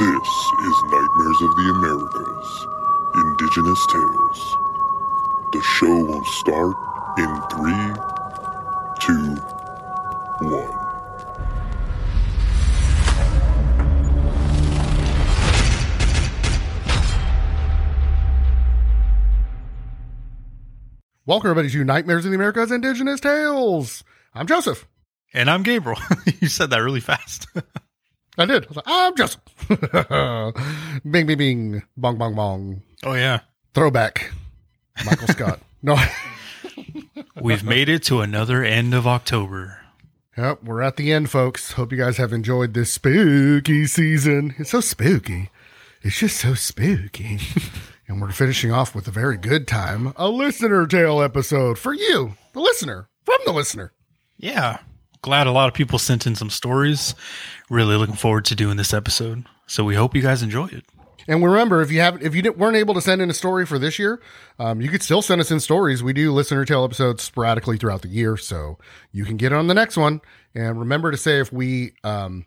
This is Nightmares of the Americas Indigenous Tales. The show will start in three, two, one. Welcome, everybody, to Nightmares of the Americas Indigenous Tales. I'm Joseph. And I'm Gabriel. you said that really fast. I did. I was like, I'm Joseph. bing, bing, bing. Bong, bong, bong. oh, yeah. Throwback. Michael Scott. No. We've made it to another end of October. Yep, we're at the end, folks. Hope you guys have enjoyed this spooky season. It's so spooky. It's just so spooky. and we're finishing off with a very good time a listener tale episode for you, the listener, from the listener. Yeah. Glad a lot of people sent in some stories. Really looking forward to doing this episode. So we hope you guys enjoy it. And remember, if you haven't, if you weren't able to send in a story for this year, um, you could still send us in stories. We do listener tale episodes sporadically throughout the year, so you can get on the next one. And remember to say if we, um,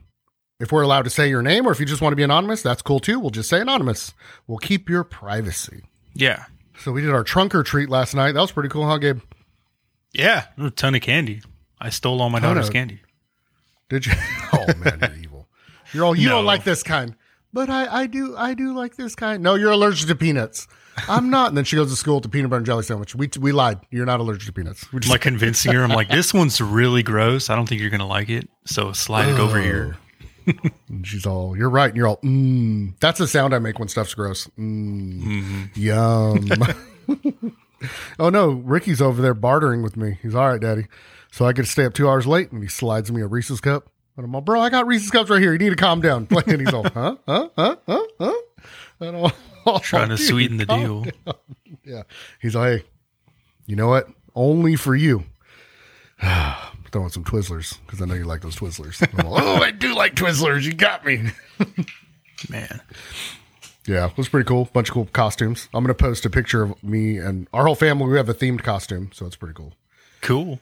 if we're allowed to say your name, or if you just want to be anonymous, that's cool too. We'll just say anonymous. We'll keep your privacy. Yeah. So we did our trunk or treat last night. That was pretty cool, huh, Gabe? Yeah. A ton of candy. I stole all my daughter's of- candy. Did you? Oh man, you're all you don't like this kind, but I, I do, I do like this kind. No, you're allergic to peanuts. I'm not. And then she goes to school to peanut butter and jelly sandwich. We we lied. You're not allergic to peanuts. We I'm just, like convincing her. I'm like, this one's really gross. I don't think you're going to like it. So slide it over here. and she's all, you're right. And you're all, mm. That's the sound I make when stuff's gross. Mm. Yum. oh no, Ricky's over there bartering with me. He's all right, Daddy. So I get to stay up two hours late, and he slides me a Reese's cup. And I'm all, bro, I got Reese's cups right here. You need to calm down. And he's all, huh, huh, huh, huh, huh. And I'm all, Trying to sweeten the deal. Yeah. He's like, hey, you know what? Only for you. Throwing some Twizzlers because I know you like those Twizzlers. All, oh, I do like Twizzlers. You got me. Man. Yeah, it was pretty cool. Bunch of cool costumes. I'm going to post a picture of me and our whole family. We have a themed costume, so it's pretty cool. Cool.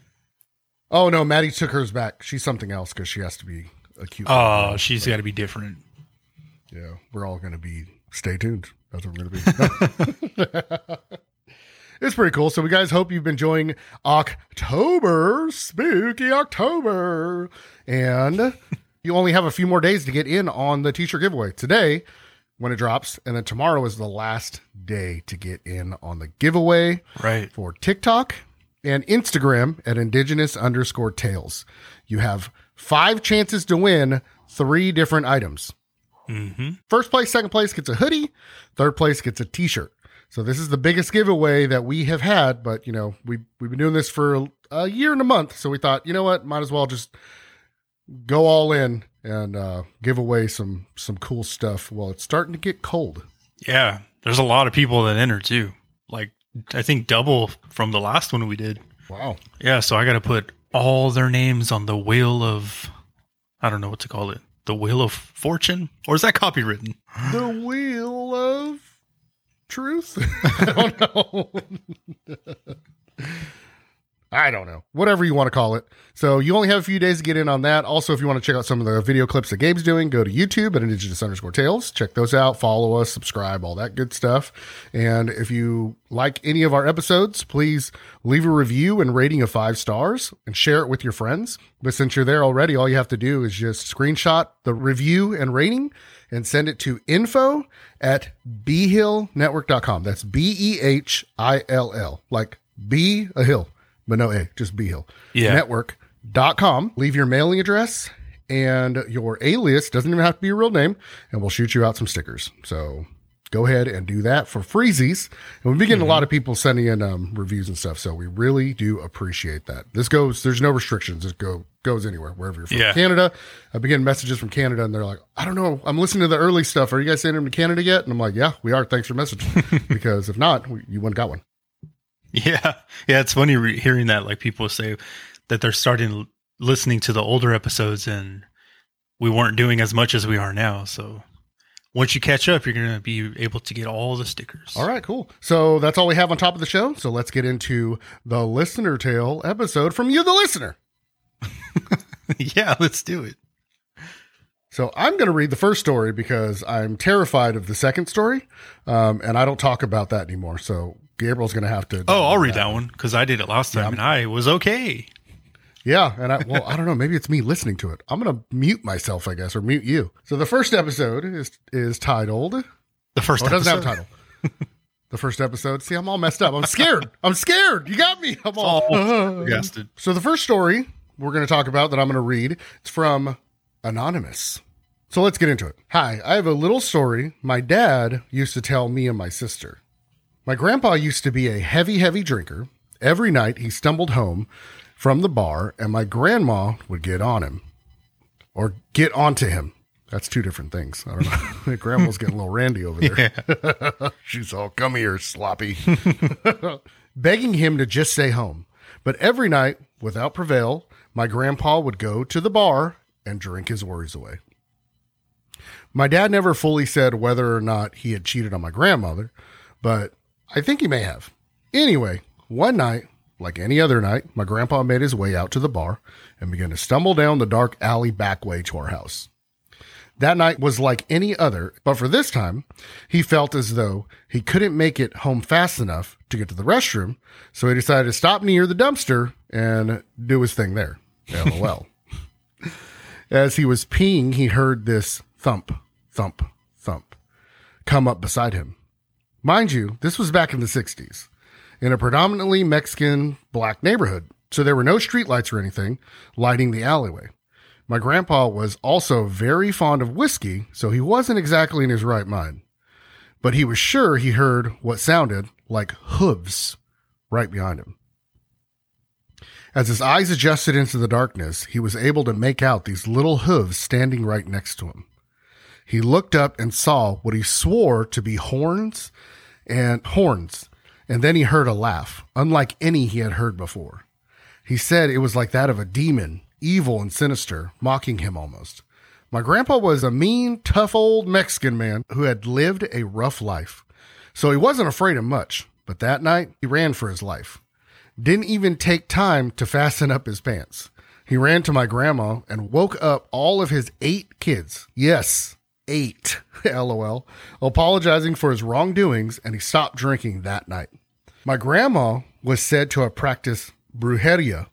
Oh, no, Maddie took hers back. She's something else because she has to be a cute. Oh, she's got to be different. Yeah, we're all going to be. Stay tuned. That's what we're going to be. it's pretty cool. So, we guys hope you've been enjoying October, spooky October, and you only have a few more days to get in on the t-shirt giveaway today when it drops, and then tomorrow is the last day to get in on the giveaway Right. for TikTok and Instagram at indigenous underscore tales. You have five chances to win three different items. hmm First place, second place gets a hoodie. Third place gets a t-shirt. So this is the biggest giveaway that we have had, but you know, we we've been doing this for a, a year and a month. So we thought, you know what, might as well just go all in and uh, give away some some cool stuff. Well, it's starting to get cold. Yeah. There's a lot of people that enter too. Like, I think double from the last one we did. Wow. Yeah, so I got to put all their names on the wheel of, I don't know what to call it, the wheel of fortune, or is that copywritten? The wheel of truth. I don't know. I don't know. Whatever you want to call it. So you only have a few days to get in on that. Also, if you want to check out some of the video clips that Gabe's doing, go to YouTube at Indigenous underscore Tales. Check those out. Follow us, subscribe, all that good stuff. And if you like any of our episodes, please leave a review and rating of five stars and share it with your friends. But since you're there already, all you have to do is just screenshot the review and rating and send it to info at behillnetwork.com. That's B E H I L L, like B a hill, but no A, just B Hill. Yeah. Network.com. Leave your mailing address and your alias doesn't even have to be your real name, and we'll shoot you out some stickers. So go ahead and do that for freezies. And we've been getting a lot of people sending in um, reviews and stuff, so we really do appreciate that. This goes, there's no restrictions. It go goes anywhere, wherever you're from. Yeah. Canada, I've been getting messages from Canada, and they're like, I don't know, I'm listening to the early stuff. Are you guys sending them to Canada yet? And I'm like, yeah, we are. Thanks for messaging. because if not, we, you wouldn't got one. Yeah. Yeah, it's funny re- hearing that, like people say that they're starting listening to the older episodes and we weren't doing as much as we are now. So once you catch up, you're going to be able to get all the stickers. All right, cool. So that's all we have on top of the show. So let's get into the listener tale episode from you, the listener. yeah, let's do it. So I'm going to read the first story because I'm terrified of the second story, um, and I don't talk about that anymore. So Gabriel's going to have to. Oh, I'll read that one because I did it last time and I was okay. Yeah, and I well, I don't know. Maybe it's me listening to it. I'm going to mute myself, I guess, or mute you. So the first episode is is titled. The first Oh, it doesn't episode. have a title. the first episode. See, I'm all messed up. I'm scared. I'm scared. You got me. I'm all. Gasted. So the first story we're going to talk about that I'm going to read it's from Anonymous. So let's get into it. Hi, I have a little story my dad used to tell me and my sister. My grandpa used to be a heavy, heavy drinker. Every night he stumbled home from the bar and my grandma would get on him or get onto him. That's two different things. I don't know. Grandma's getting a little randy over there. She's all, come here, sloppy. Begging him to just stay home. But every night, without prevail, my grandpa would go to the bar and drink his worries away. My dad never fully said whether or not he had cheated on my grandmother, but I think he may have. Anyway, one night, like any other night, my grandpa made his way out to the bar and began to stumble down the dark alley back way to our house. That night was like any other, but for this time, he felt as though he couldn't make it home fast enough to get to the restroom, so he decided to stop near the dumpster and do his thing there. LOL. As he was peeing, he heard this thump, thump, thump come up beside him. Mind you, this was back in the 60s in a predominantly Mexican black neighborhood, so there were no streetlights or anything lighting the alleyway. My grandpa was also very fond of whiskey, so he wasn't exactly in his right mind. But he was sure he heard what sounded like hooves right behind him. As his eyes adjusted into the darkness, he was able to make out these little hooves standing right next to him. He looked up and saw what he swore to be horns and horns, and then he heard a laugh, unlike any he had heard before. He said it was like that of a demon, evil and sinister, mocking him almost. My grandpa was a mean, tough old Mexican man who had lived a rough life. So he wasn't afraid of much, but that night he ran for his life. Didn't even take time to fasten up his pants. He ran to my grandma and woke up all of his eight kids. Yes, eight. LOL. Apologizing for his wrongdoings, and he stopped drinking that night. My grandma was said to have practiced brujeria,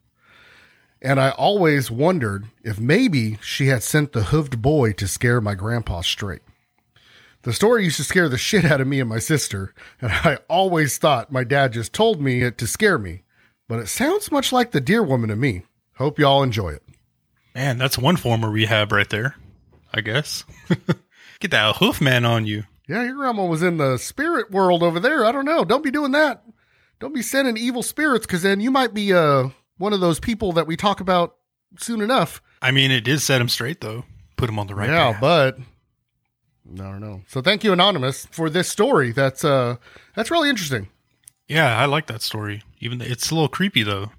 and I always wondered if maybe she had sent the hoofed boy to scare my grandpa straight. The story used to scare the shit out of me and my sister, and I always thought my dad just told me it to scare me. But it sounds much like the deer woman to me. Hope y'all enjoy it. Man, that's one form of rehab right there, I guess. Get that hoof man on you. Yeah, your grandma was in the spirit world over there. I don't know. Don't be doing that. Don't be sending evil spirits because then you might be uh, one of those people that we talk about soon enough. I mean, it did set him straight, though. Put him on the right yeah, path. but I don't know. So thank you, Anonymous, for this story. That's uh that's really interesting. yeah, I like that story. Even it's a little creepy, though.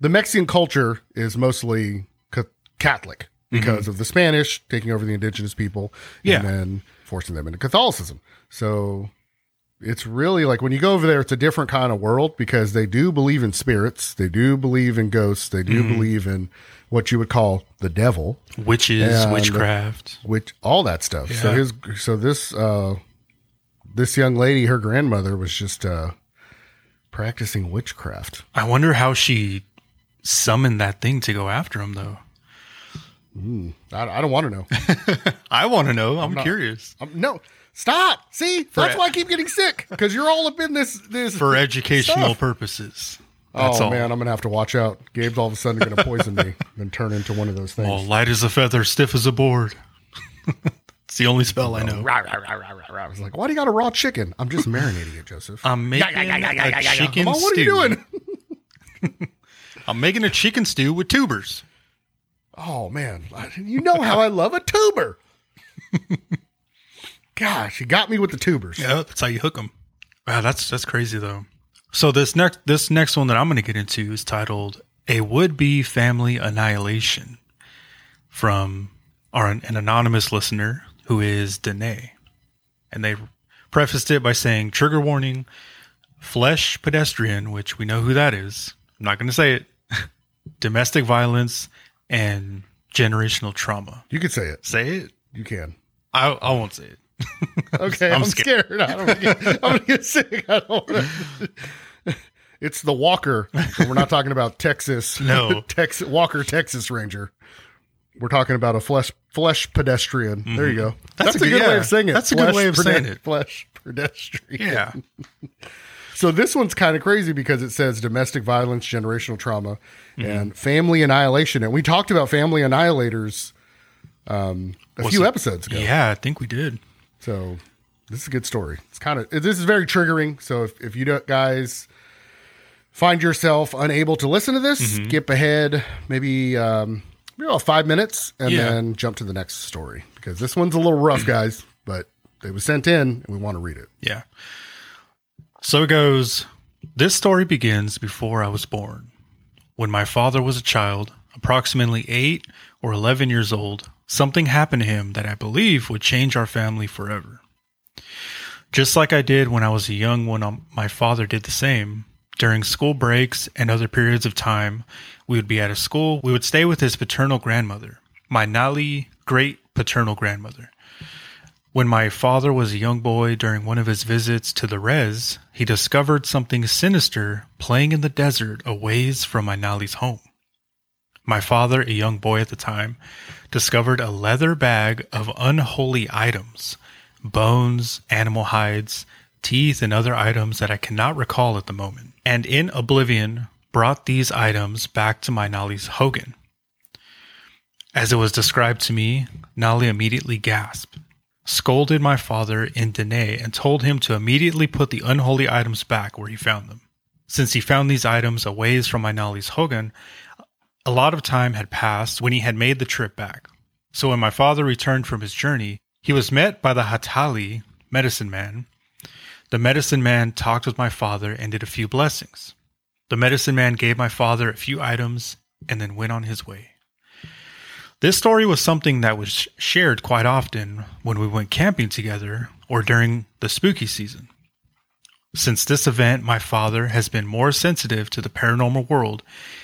The Mexican culture is mostly ca- Catholic because of the Spanish taking over the indigenous people Yeah. and then forcing them into Catholicism. So it's really like when you go over there, it's a different kind of world because they do believe in spirits, they do believe in ghosts, they do believe in what you would call the devil, Witches, witchcraft. which all that stuff. So his so this uh this young lady, her grandmother was just uh practicing witchcraft. I wonder how she summoned that thing to go after him, though. I, I don't want to know. I want to know. I'm, not- curious. Um, no, stop. See, that's why I keep getting sick because you're all up in this. This For educational stuff. purposes. That's oh all. man, I'm gonna have to watch out. Gabe's all of a sudden going to poison me and turn into one of those things. Well, light as a feather, stiff as a board. it's the only spell I know. Rah, rah, rah. I was like, why do you got a raw chicken? I'm just marinating it, Joseph. I'm making a chicken on, what are you doing? I'm making a chicken stew with tubers. Oh man, you know how I love a tuber. Gosh, you got me with the tubers. Yeah, that's how you hook them. Wow, that's that's crazy though. So this next this next one that I'm going to get into is titled "A Would Be Family Annihilation" from our an anonymous listener who is Danae, and they prefaced it by saying "Trigger warning: Flesh pedestrian," which we know who that is. I'm not going to say it. Domestic violence and generational trauma. You could say it. Say it. You can. I I won't say it. Okay, I'm, I'm scared. I don't get, I'm gonna get sick. I don't wanna... It's the Walker. So we're not talking about Texas. No. Texas Walker Texas Ranger. We're talking about a flesh flesh pedestrian. There you mm-hmm. go. That's That's, a good- good way of saying it. That's a good way of saying it. Flesh pedestrian. Yeah. So this one's kind of crazy because it says domestic violence, generational trauma, Mm-hmm. and family annihilation. And we talked about family annihilators um, a Was few it- episodes ago. Yeah, I think we did. So this is a good story. It's kind of this is very triggering. So if, if you guys find yourself unable to listen to this, Mm-hmm. skip ahead maybe um, you know, five minutes and Yeah. then jump to the next story because this one's a little rough, guys. But it was sent in and we want to read it. Yeah. So it goes This story begins before I was born. When my father was a child, approximately 8 or 11 years old, something happened to him that I believe would change our family forever. Just like I did when I was a young one, um, my father did the same. During school breaks and other periods of time, we would be out of school. We would stay with his paternal grandmother, my Nali great paternal grandmother. When my father was a young boy during one of his visits to the res, he discovered something sinister playing in the desert a ways from my Nali's home. My father, a young boy at the time, discovered a leather bag of unholy items bones, animal hides, teeth, and other items that I cannot recall at the moment, and in oblivion brought these items back to my Nali's Hogan. As it was described to me, Nali immediately gasped scolded my father in Dene and told him to immediately put the unholy items back where he found them. Since he found these items a ways from my Nali's Hogan, a lot of time had passed when he had made the trip back. So when my father returned from his journey, he was met by the Hatali, medicine man. The medicine man talked with my father and did a few blessings. The medicine man gave my father a few items and then went on his way. This story was something that was shared quite often when we went camping together or during the spooky season. Since this event, my father has been more sensitive to the paranormal world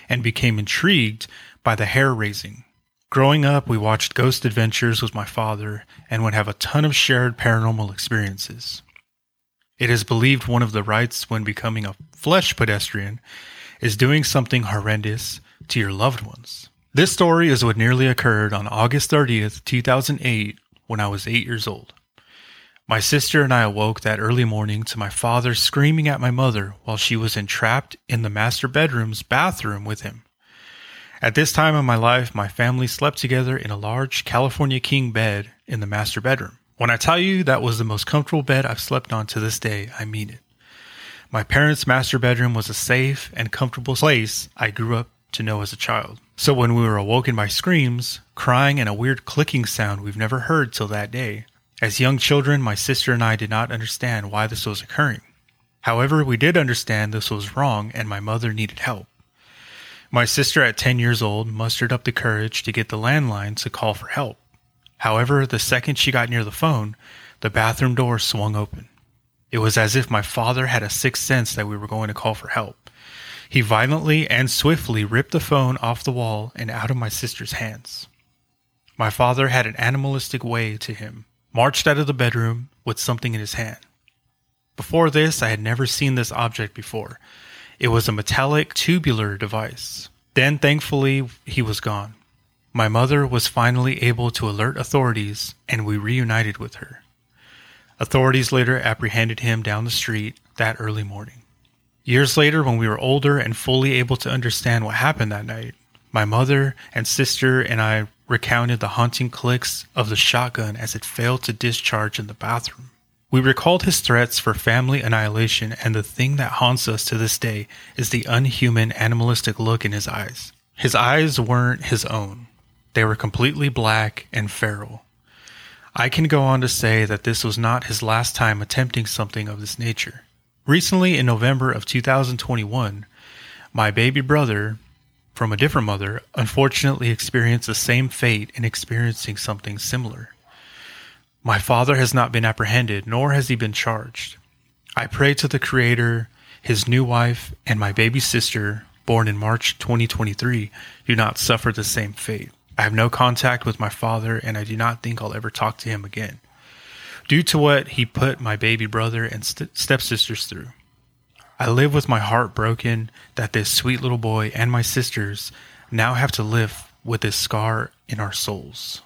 and became intrigued by the hair raising. Growing up, we watched Ghost Adventures with my father and would have a ton of shared paranormal experiences. It is believed one of the rites when becoming a flesh pedestrian is doing something horrendous to your loved ones. This story is what nearly occurred on August 30th, 2008, when I was 8 years old. My sister and I awoke that early morning to my father screaming at my mother while she was entrapped in the master bedroom's bathroom with him. At this time in my life, my family slept together in a large California king bed in the master bedroom. When I tell you that was the most comfortable bed I've slept on to this day, I mean it. My parents' master bedroom was a safe and comfortable place I grew up to know as a child. So when we were awoken by screams, crying, and a weird clicking sound we've never heard till that day, as young children, my sister and I did not understand why this was occurring. However, we did understand this was wrong and my mother needed help. My sister, at 10 years old, mustered up the courage to get the landline to call for help. However, the second she got near the phone, the bathroom door swung open. It was as if my father had a sixth sense that we were going to call for help. He violently and swiftly ripped the phone off the wall and out of my sister's hands. My father had an animalistic way to him, marched out of the bedroom with something in his hand. Before this, I had never seen this object before. It was a metallic tubular device. Then, thankfully, he was gone. My mother was finally able to alert authorities, and we reunited with her. Authorities later apprehended him down the street that early morning. Years later, when we were older and fully able to understand what happened that night, my mother and sister and I recounted the haunting clicks of the shotgun as it failed to discharge in the bathroom. We recalled his threats for family annihilation, and the thing that haunts us to this day is the unhuman, animalistic look in his eyes. His eyes weren't his own, they were completely black and feral. I can go on to say that this was not his last time attempting something of this nature. Recently, in November of 2021, my baby brother, from a different mother, unfortunately experienced the same fate in experiencing something similar. My father has not been apprehended, nor has he been charged. I pray to the Creator, his new wife, and my baby sister, born in March 2023, do not suffer the same fate. I have no contact with my father, and I do not think I'll ever talk to him again. Due to what he put my baby brother and st- stepsisters through. I live with my heart broken that this sweet little boy and my sisters now have to live with this scar in our souls.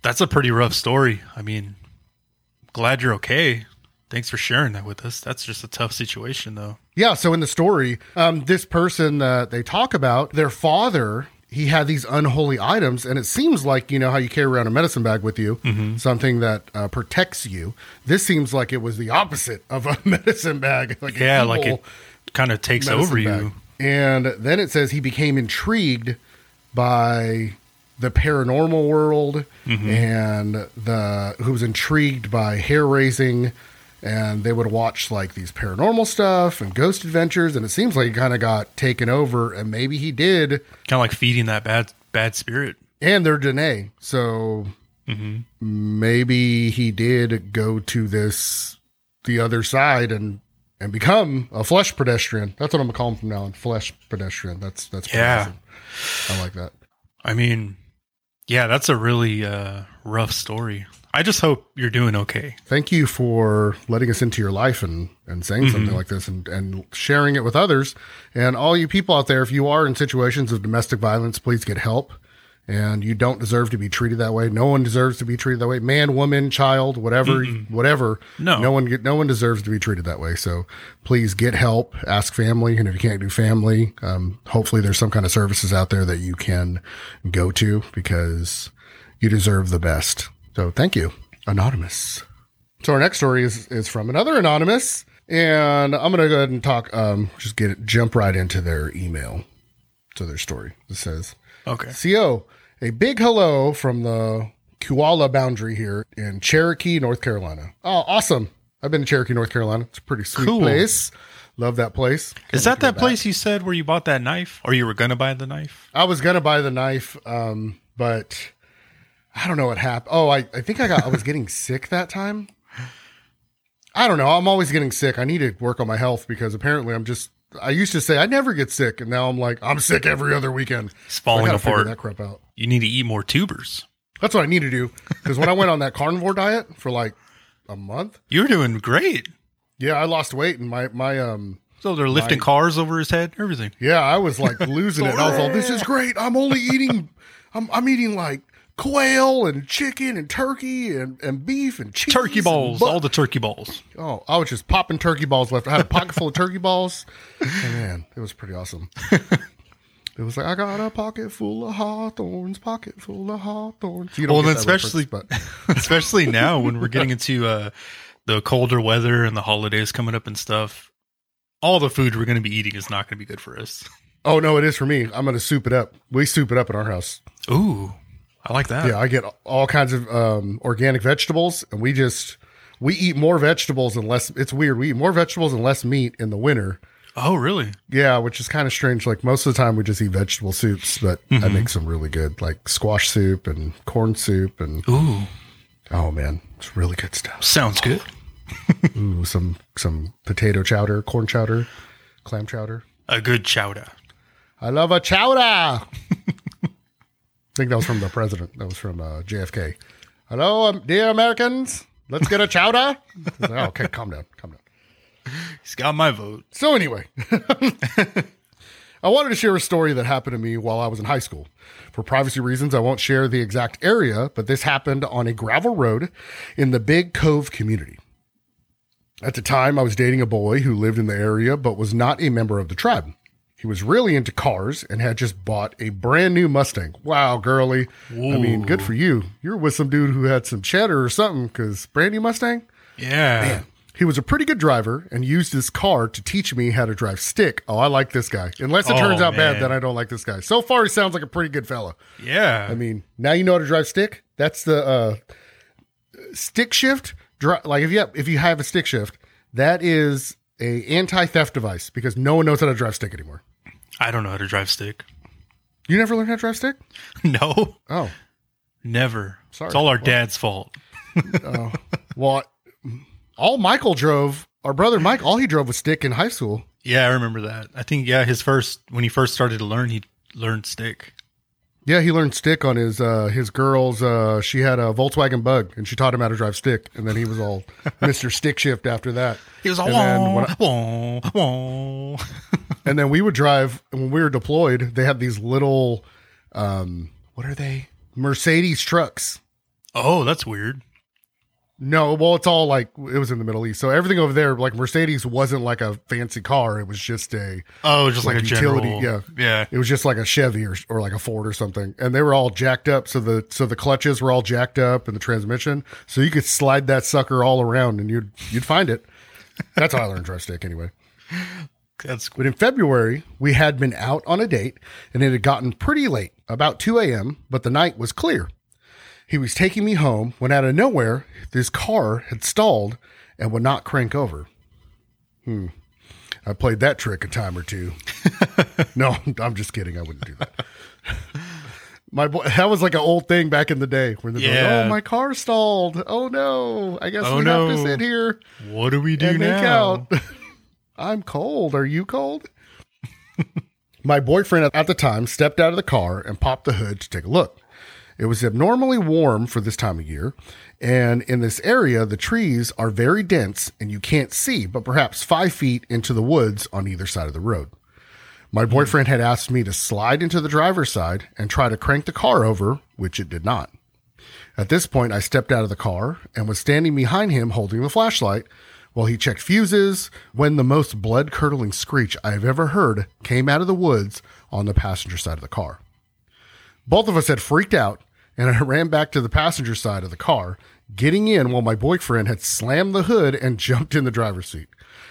That's a pretty rough story. I mean, glad you're okay. Thanks for sharing that with us. That's just a tough situation, though. Yeah. So in the story, um, this person that they talk about, their father, he had these unholy items, and it seems like you know how you carry around a medicine bag with you, something that uh, protects you. This seems like it was the opposite of a medicine bag. Like Yeah, like it kind of takes over bag. you. And then it says he became intrigued by the paranormal world Mm-hmm. and the who was intrigued by hair raising and they would watch like these paranormal stuff and ghost adventures and it seems like he kind of got taken over and maybe he did Kind of like feeding that bad bad spirit. and they're Danae so Mm-hmm. maybe he did go to this the other side and and become a flesh pedestrian that's what I'm gonna call him from now on flesh pedestrian that's that's Yeah. awesome. I like that I mean, yeah, that's a really uh, rough story. I just hope you're doing okay. thank you for letting us into your life and, and saying something like this and, and sharing it with others. And all you people out there, if you are in situations of domestic violence, please get help. And you don't deserve to be treated that way. No one deserves to be treated that way. Man, woman, child, whatever, whatever. No. no one, get, no one deserves to be treated that way. So please get help. Ask family, and if you can't do family, um, hopefully there's some kind of services out there that you can go to because you deserve the best. So thank you, anonymous. So our next story is is from another anonymous, and I'm gonna go ahead and talk. Um, just get it, jump right into their email to their story. It says, Okay. "Co, a big hello from the Qualla boundary here in Cherokee, North Carolina. Oh, awesome! I've been to Cherokee, North Carolina. It's a pretty sweet Cool. place. Love that place. Is Can't that that go place you said where you bought that knife, or you were gonna buy the knife? I was gonna buy the knife, um, but I don't know what happened. Oh, I, I think I got I was getting sick that time. I don't know. I'm always getting sick. I need to work on my health because apparently I'm just I used to say I never get sick and now I'm like I'm sick every other weekend. It's falling gotta apart. that crap out. You need to eat more tubers. That's what I need to do. Because when I went on that carnivore diet for like a month, You're doing great. yeah, I lost weight and my my um So they're lifting cars over his head, everything. Yeah, I was like losing it. I was like, "This is great. I'm only eating, I'm, I'm eating like quail and chicken and turkey and, and beef and cheese, Turkey balls, all the turkey balls. oh, I was just popping turkey balls left. I had a pocket full of turkey balls. And man, it was pretty awesome. It was like I got a pocket full of hawthorns, pocket full of hawthorns. You Well, especially- but Especially now when we're getting into uh, the colder weather and the holidays coming up and stuff. All the food we're going to be eating is not going to be good for us. oh no, it is for me. I'm gonna soup it up. We soup it up in our house. Ooh, I like that. Yeah, I get all kinds of um, organic vegetables, and we just we eat more vegetables and less. It's weird. We eat more vegetables and less meat in the winter. Oh, really? Yeah, which is kind of strange. Like most of the time, we just eat vegetable soups, but I make some really good, like squash soup and corn soup, and Ooh, oh man, it's really good stuff. sounds good. Ooh, some some potato chowder, corn chowder, clam chowder. A good chowder. I love a chowder. I think that was from the president. That was from uh, JFK. Hello, um, dear Americans. Let's get a chowder. Oh, okay, calm down, calm down. He's got my vote. So anyway, I wanted to share a story that happened to me while I was in high school. For privacy reasons, I won't share the exact area, but this happened on a gravel road in the Big Cove community. At the time, I was dating a boy who lived in the area but was not a member of the tribe. He was really into cars and had just bought a brand new Mustang. Wow, girly. I mean, good for you. You're with some dude who had some cheddar or something because brand new Mustang? Yeah. He was a pretty good driver and used his car to teach me how to drive stick. Oh, I like this guy. Unless it Oh, turns out bad, then I don't like this guy. So far, he sounds like a pretty good fella. Yeah. I mean, now you know how to drive stick. That's the uh, stick shift. Dri- like if you have, if you have a stick shift, that is a anti theft device because no one knows how to drive stick anymore. I don't know how to drive stick. You never learned how to drive stick? no, Oh, never. Sorry. It's all our Well- dad's fault. Oh. well, all Michael drove, our brother Mike, all he drove was stick in high school. Yeah, I remember that. I think yeah, his first when he first started to learn, he learned stick. Yeah, he learned stick on his uh his girl's uh she had a Volkswagen bug and she taught him how to drive stick and then he was all Mr. Stick Shift after that. He was all And then when wah, wah, wah. And then we would drive when we were deployed, they had these little um what are they? Mercedes trucks. Oh, that's weird. No, well it's all like it was in the Middle East. So everything over there like Mercedes wasn't like a fancy car, it was just a Oh, just like, Like a utility, general. yeah. Yeah. It was just like a Chevy or, or like a Ford or something, and they were all jacked up. So the so the clutches were all jacked up, and the transmission. So you could slide that sucker all around, and you'd you'd find it. That's how I learned drive stick anyway. That's But in February, we had been out on a date, and it had gotten pretty late, about two a.m. But the night was clear. He was taking me home when out of nowhere, this car had stalled and would not crank over. Hmm. I played that trick a time or two. no, I'm just kidding. I wouldn't do that. My boy, that was like an old thing back in the day where they're Yeah. like, "Oh, my car stalled. Oh no, I guess Oh, we have to no. sit here what do we do now? I'm cold. Are you cold? My boyfriend at the time stepped out of the car and popped the hood to take a look. It was abnormally warm for this time of year, and in this area, the trees are very dense and you can't see, but perhaps five feet into the woods on either side of the road. My boyfriend had asked me to slide into the driver's side and try to crank the car over, which it did not. At this point, I stepped out of the car and was standing behind him holding the flashlight while he checked fuses when the most blood curdling screech I have ever heard came out of the woods on the passenger side of the car. Both of us had freaked out, and I ran back to the passenger side of the car, getting in while my boyfriend had slammed the hood and jumped in the driver's seat.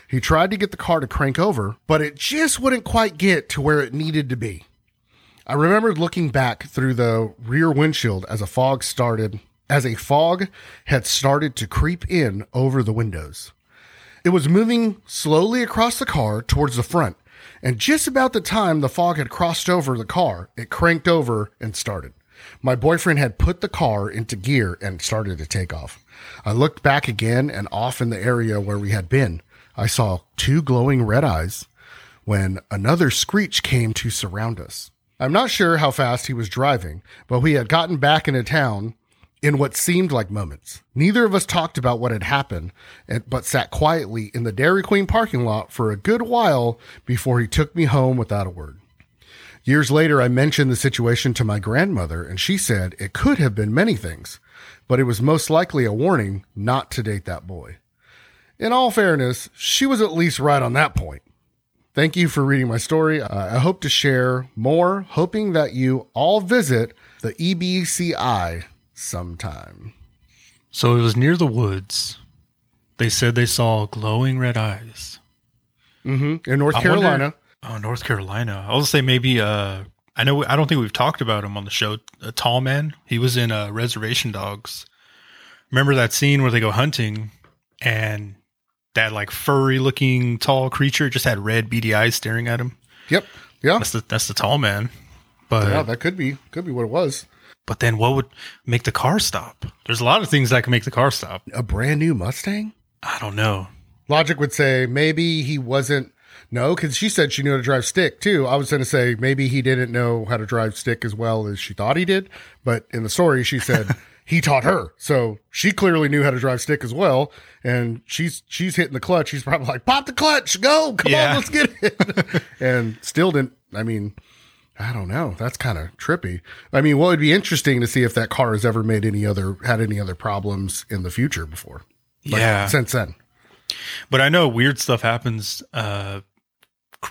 He tried to get the car to crank over, but it just wouldn't quite get to where it needed to be. I remembered looking back through the rear windshield as a fog started, as a fog had started to creep in over the windows. It was moving slowly across the car towards the front, and just about the time the fog had crossed over the car, it cranked over and started. My boyfriend had put the car into gear and started to take off. I looked back again and off in the area where we had been. I saw two glowing red eyes when another screech came to surround us. I'm not sure how fast he was driving, but we had gotten back into town in what seemed like moments. Neither of us talked about what had happened, but sat quietly in the Dairy Queen parking lot for a good while before he took me home without a word. Years later, I mentioned the situation to my grandmother, and she said it could have been many things, but it was most likely a warning not to date that boy. In all fairness, she was at least right on that point. Thank you for reading my story. I hope to share more, hoping that you all visit the EBCI sometime. So it was near the woods. They said they saw glowing red eyes. Mm-hmm. In North I Carolina. wonder- oh, North Carolina. I'll say maybe. Uh, I know. I don't think we've talked about him on the show. A tall man. He was in uh, Reservation Dogs. Remember that scene where they go hunting and that like furry looking tall creature just had red beady eyes staring at him. Yep. Yeah. That's the that's the tall man. But Yeah, that could be could be what it was. But then what would make the car stop? There's a lot of things that can make the car stop. A brand new Mustang? I don't know. Logic would say maybe he wasn't. No, because she said she knew how to drive stick too. I was going to say maybe he didn't know how to drive stick as well as she thought he did. But in the story, she said he taught her, so she clearly knew how to drive stick as well. And she's she's hitting the clutch. She's probably like, "Pop the clutch, go, come Yeah. on, let's get it." and still didn't. I mean, I don't know. That's kind of trippy. I mean, what would be interesting to see if that car has ever made any other had any other problems in the future before. Like, yeah. since then. But I know weird stuff happens. Uh,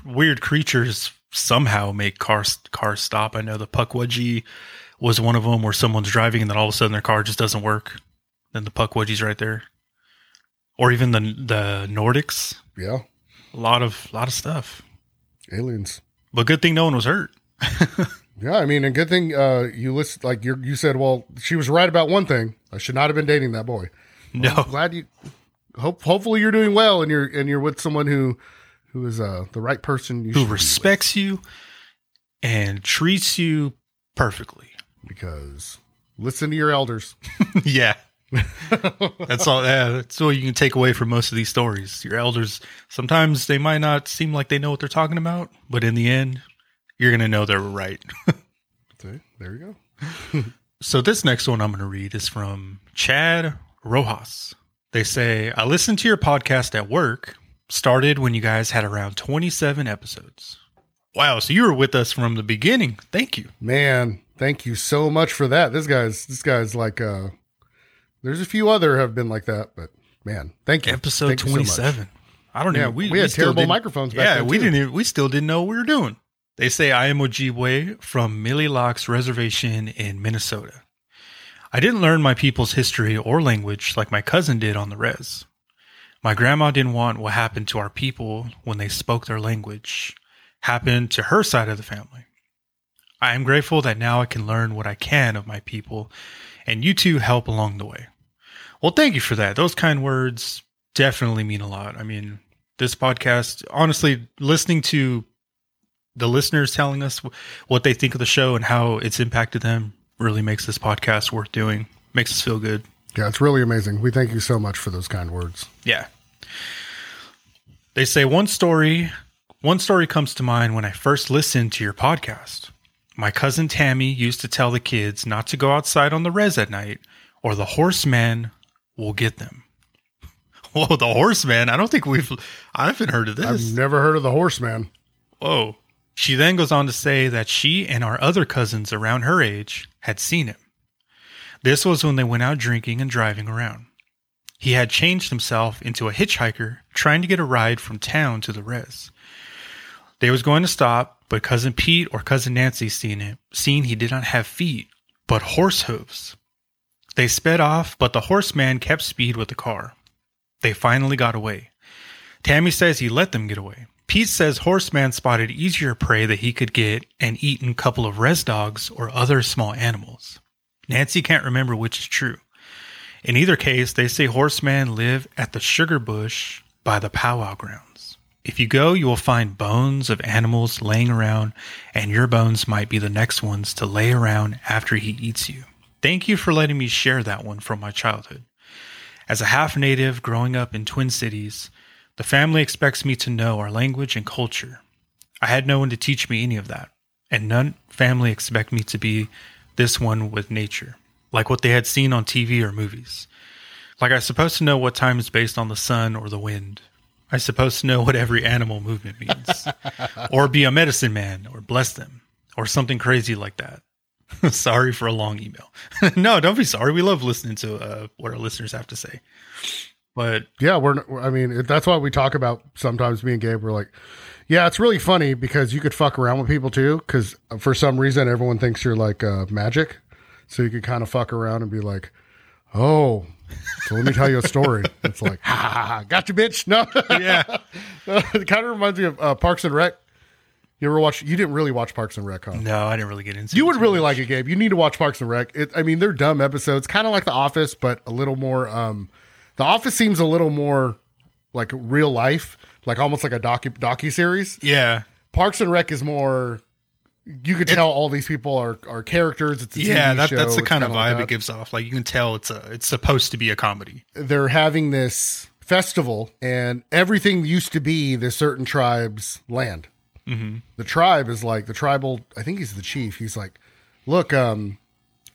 weird creatures somehow make cars cars stop. I know the Pukwudgie was one of them, where someone's driving and then all of a sudden their car just doesn't work. Then the Pukwudgie's right there, or even the the Nordics. Yeah, A lot of lot of stuff. aliens. But good thing no one was hurt. Yeah, I mean, a good thing uh, you list like you you said. Well, she was right about one thing. I should not have been dating that boy. No, Glad you. Hope hopefully you're doing well and you're and you're with someone who who is uh the right person. Who respects you and treats you perfectly. because listen to your elders. yeah. that's all. Yeah, that's all you can take away from most of these stories. Your elders sometimes they might not seem like they know what they're talking about, but in the end, you're gonna know they were right. See, there you go. So this next one I'm going to read is from Chad Rojas. They say, I listened to your podcast at work, started when you guys had around 27 episodes. Wow, so you were with us from the beginning. Thank you. Man, thank you so much for that. This guy's this guy's like uh there's a few other have been like that, but man, thank you. Episode Thank you so. 27. I don't Yeah, even. we had terrible microphones back Yeah, then, we didn't. Even, we still didn't know what we were doing. They say I am Ojibwe from Mille Lacs Reservation in Minnesota. I didn't learn my people's history or language like my cousin did on the res. My grandma didn't want what happened to our people when they spoke their language happen to her side of the family. I am grateful that now I can learn what I can of my people, and you two help along the way. Well, thank you for that. Those kind words definitely mean a lot. I mean, this podcast, honestly, listening to the listeners telling us what they think of the show and how it's impacted them really makes this podcast worth doing. Makes us feel good. Yeah, it's really amazing. We thank you so much for those kind words. Yeah. They say one story, one story comes to mind when I first listened to your podcast. My cousin Tammy used to tell the kids not to go outside on the res at night or the horseman will get them. Whoa, the horseman. I don't think we've I haven't heard of this. I've never heard of the horseman. Whoa. She then goes on to say that she and our other cousins around her age had seen him. This was when they went out drinking and driving around. He had changed himself into a hitchhiker trying to get a ride from town to the res. They was going to stop, but cousin Pete or cousin Nancy seen him, seen he did not have feet, but horse hooves. They sped off, but the horseman kept speed with the car. They finally got away. Tammy says he let them get away. Pete says Horseman spotted easier prey that he could get and eaten a couple of res dogs or other small animals. Nancy can't remember which is true. In either case, they say Horseman live at the sugar bush by the powwow grounds. If you go, you will find bones of animals laying around, and your bones might be the next ones to lay around after he eats you. Thank you for letting me share that one from my childhood. As a half native growing up in Twin Cities, the family expects me to know our language and culture. I had no one to teach me any of that, and none family expect me to be this one with nature, like what they had seen on TV or movies. Like I supposed to know what time is based on the sun or the wind. I supposed to know what every animal movement means, or be a medicine man, or bless them, or something crazy like that. sorry for a long email. no, don't be sorry. We love listening to uh, what our listeners have to say. But Yeah, we're. I mean, that's why we talk about sometimes. Me and Gabe, we're like, yeah, it's really funny because you could fuck around with people too. Because for some reason, everyone thinks you're like uh, magic, so you could kind of fuck around and be like, oh. So let me tell you a story. It's like, ha, ha, ha, got you, bitch. No, yeah, it kind of reminds me of uh, Parks and Rec. You ever watch? You didn't really watch Parks and Rec, huh? no, I didn't really get into. It. You would really much. like it, Gabe. You need to watch Parks and Rec. It, I mean, they're dumb episodes, kind of like The Office, but a little more. Um, the Office seems a little more like real life, like almost like a docu docu series. Yeah, Parks and Rec is more. You could tell all these people are are characters. It's a yeah, that, that's the kind of like vibe that. it gives off. Like you can tell it's a it's supposed to be a comedy. They're having this festival, and everything used to be this certain tribe's land. Mm-hmm. the tribe is like the tribal i think he's the chief he's like look um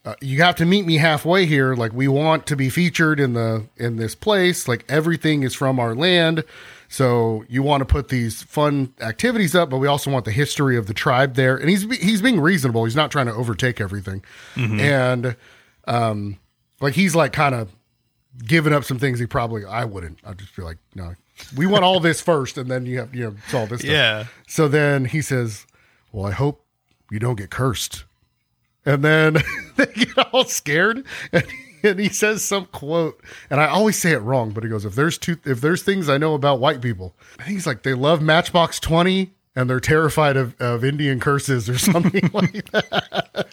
uh, you have to meet me halfway here. Like we want to be featured in the in this place. Like everything is from our land. So you want to put these fun activities up but we also want the history of the tribe there. And he's he's being reasonable. He's not trying to overtake everything. And um like he's like kind of giving up some things he probably i wouldn't. I'd just be like no we want all this first and then you have you know it's all this stuff. Yeah, So then he says, Well, I hope you don't get cursed. And then they get all scared and, and he says some quote, and I always say it wrong, but he goes, If there's two if there's things I know about white people, I think he's like they love Matchbox twenty and they're terrified of, of Indian curses or something like that.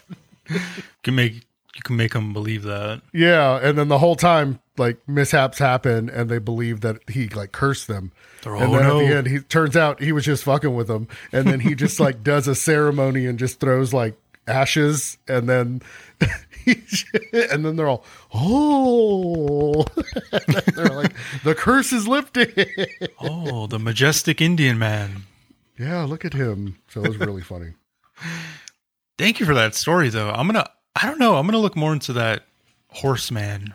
you can make you can make them believe that. Yeah. And then the whole time, like mishaps happen and they believe that he like cursed them. They're, and "Oh, then no." at the end, he turns out he was just fucking with them, and then he just like does a ceremony and just throws like ashes, and then and then they're all oh, they're like the curse is lifted. Oh, the majestic Indian man. yeah, look at him. So it was really funny. Thank you for that story, though. I'm gonna. I don't know. I'm gonna look more into that horseman. See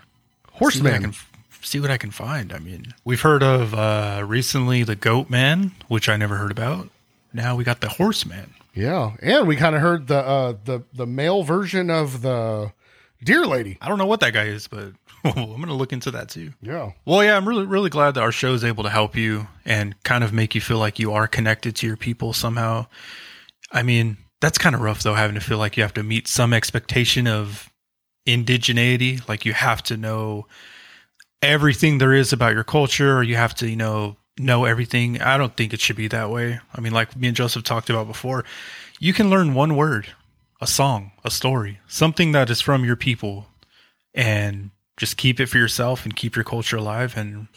what I Horseman. can see what I can find. I mean, we've heard of uh recently the Goat Man, which I never heard about. Now we got the Horseman. Yeah, and we kind of heard the uh, the the male version of the deer lady. I don't know what that guy is, but I'm gonna look into that too. Yeah, Well, yeah, I'm really really glad that our show is able to help you and kind of make you feel like you are connected to your people somehow. I mean, that's kind of rough though, having to feel like you have to meet some expectation of indigeneity, like you have to know everything there is about your culture, or you have to, you know, know everything. I don't think it should be that way. I mean, like me and Joseph talked about before, you can learn one word, a song, a story, something that is from your people, and just keep it for yourself and keep your culture alive. And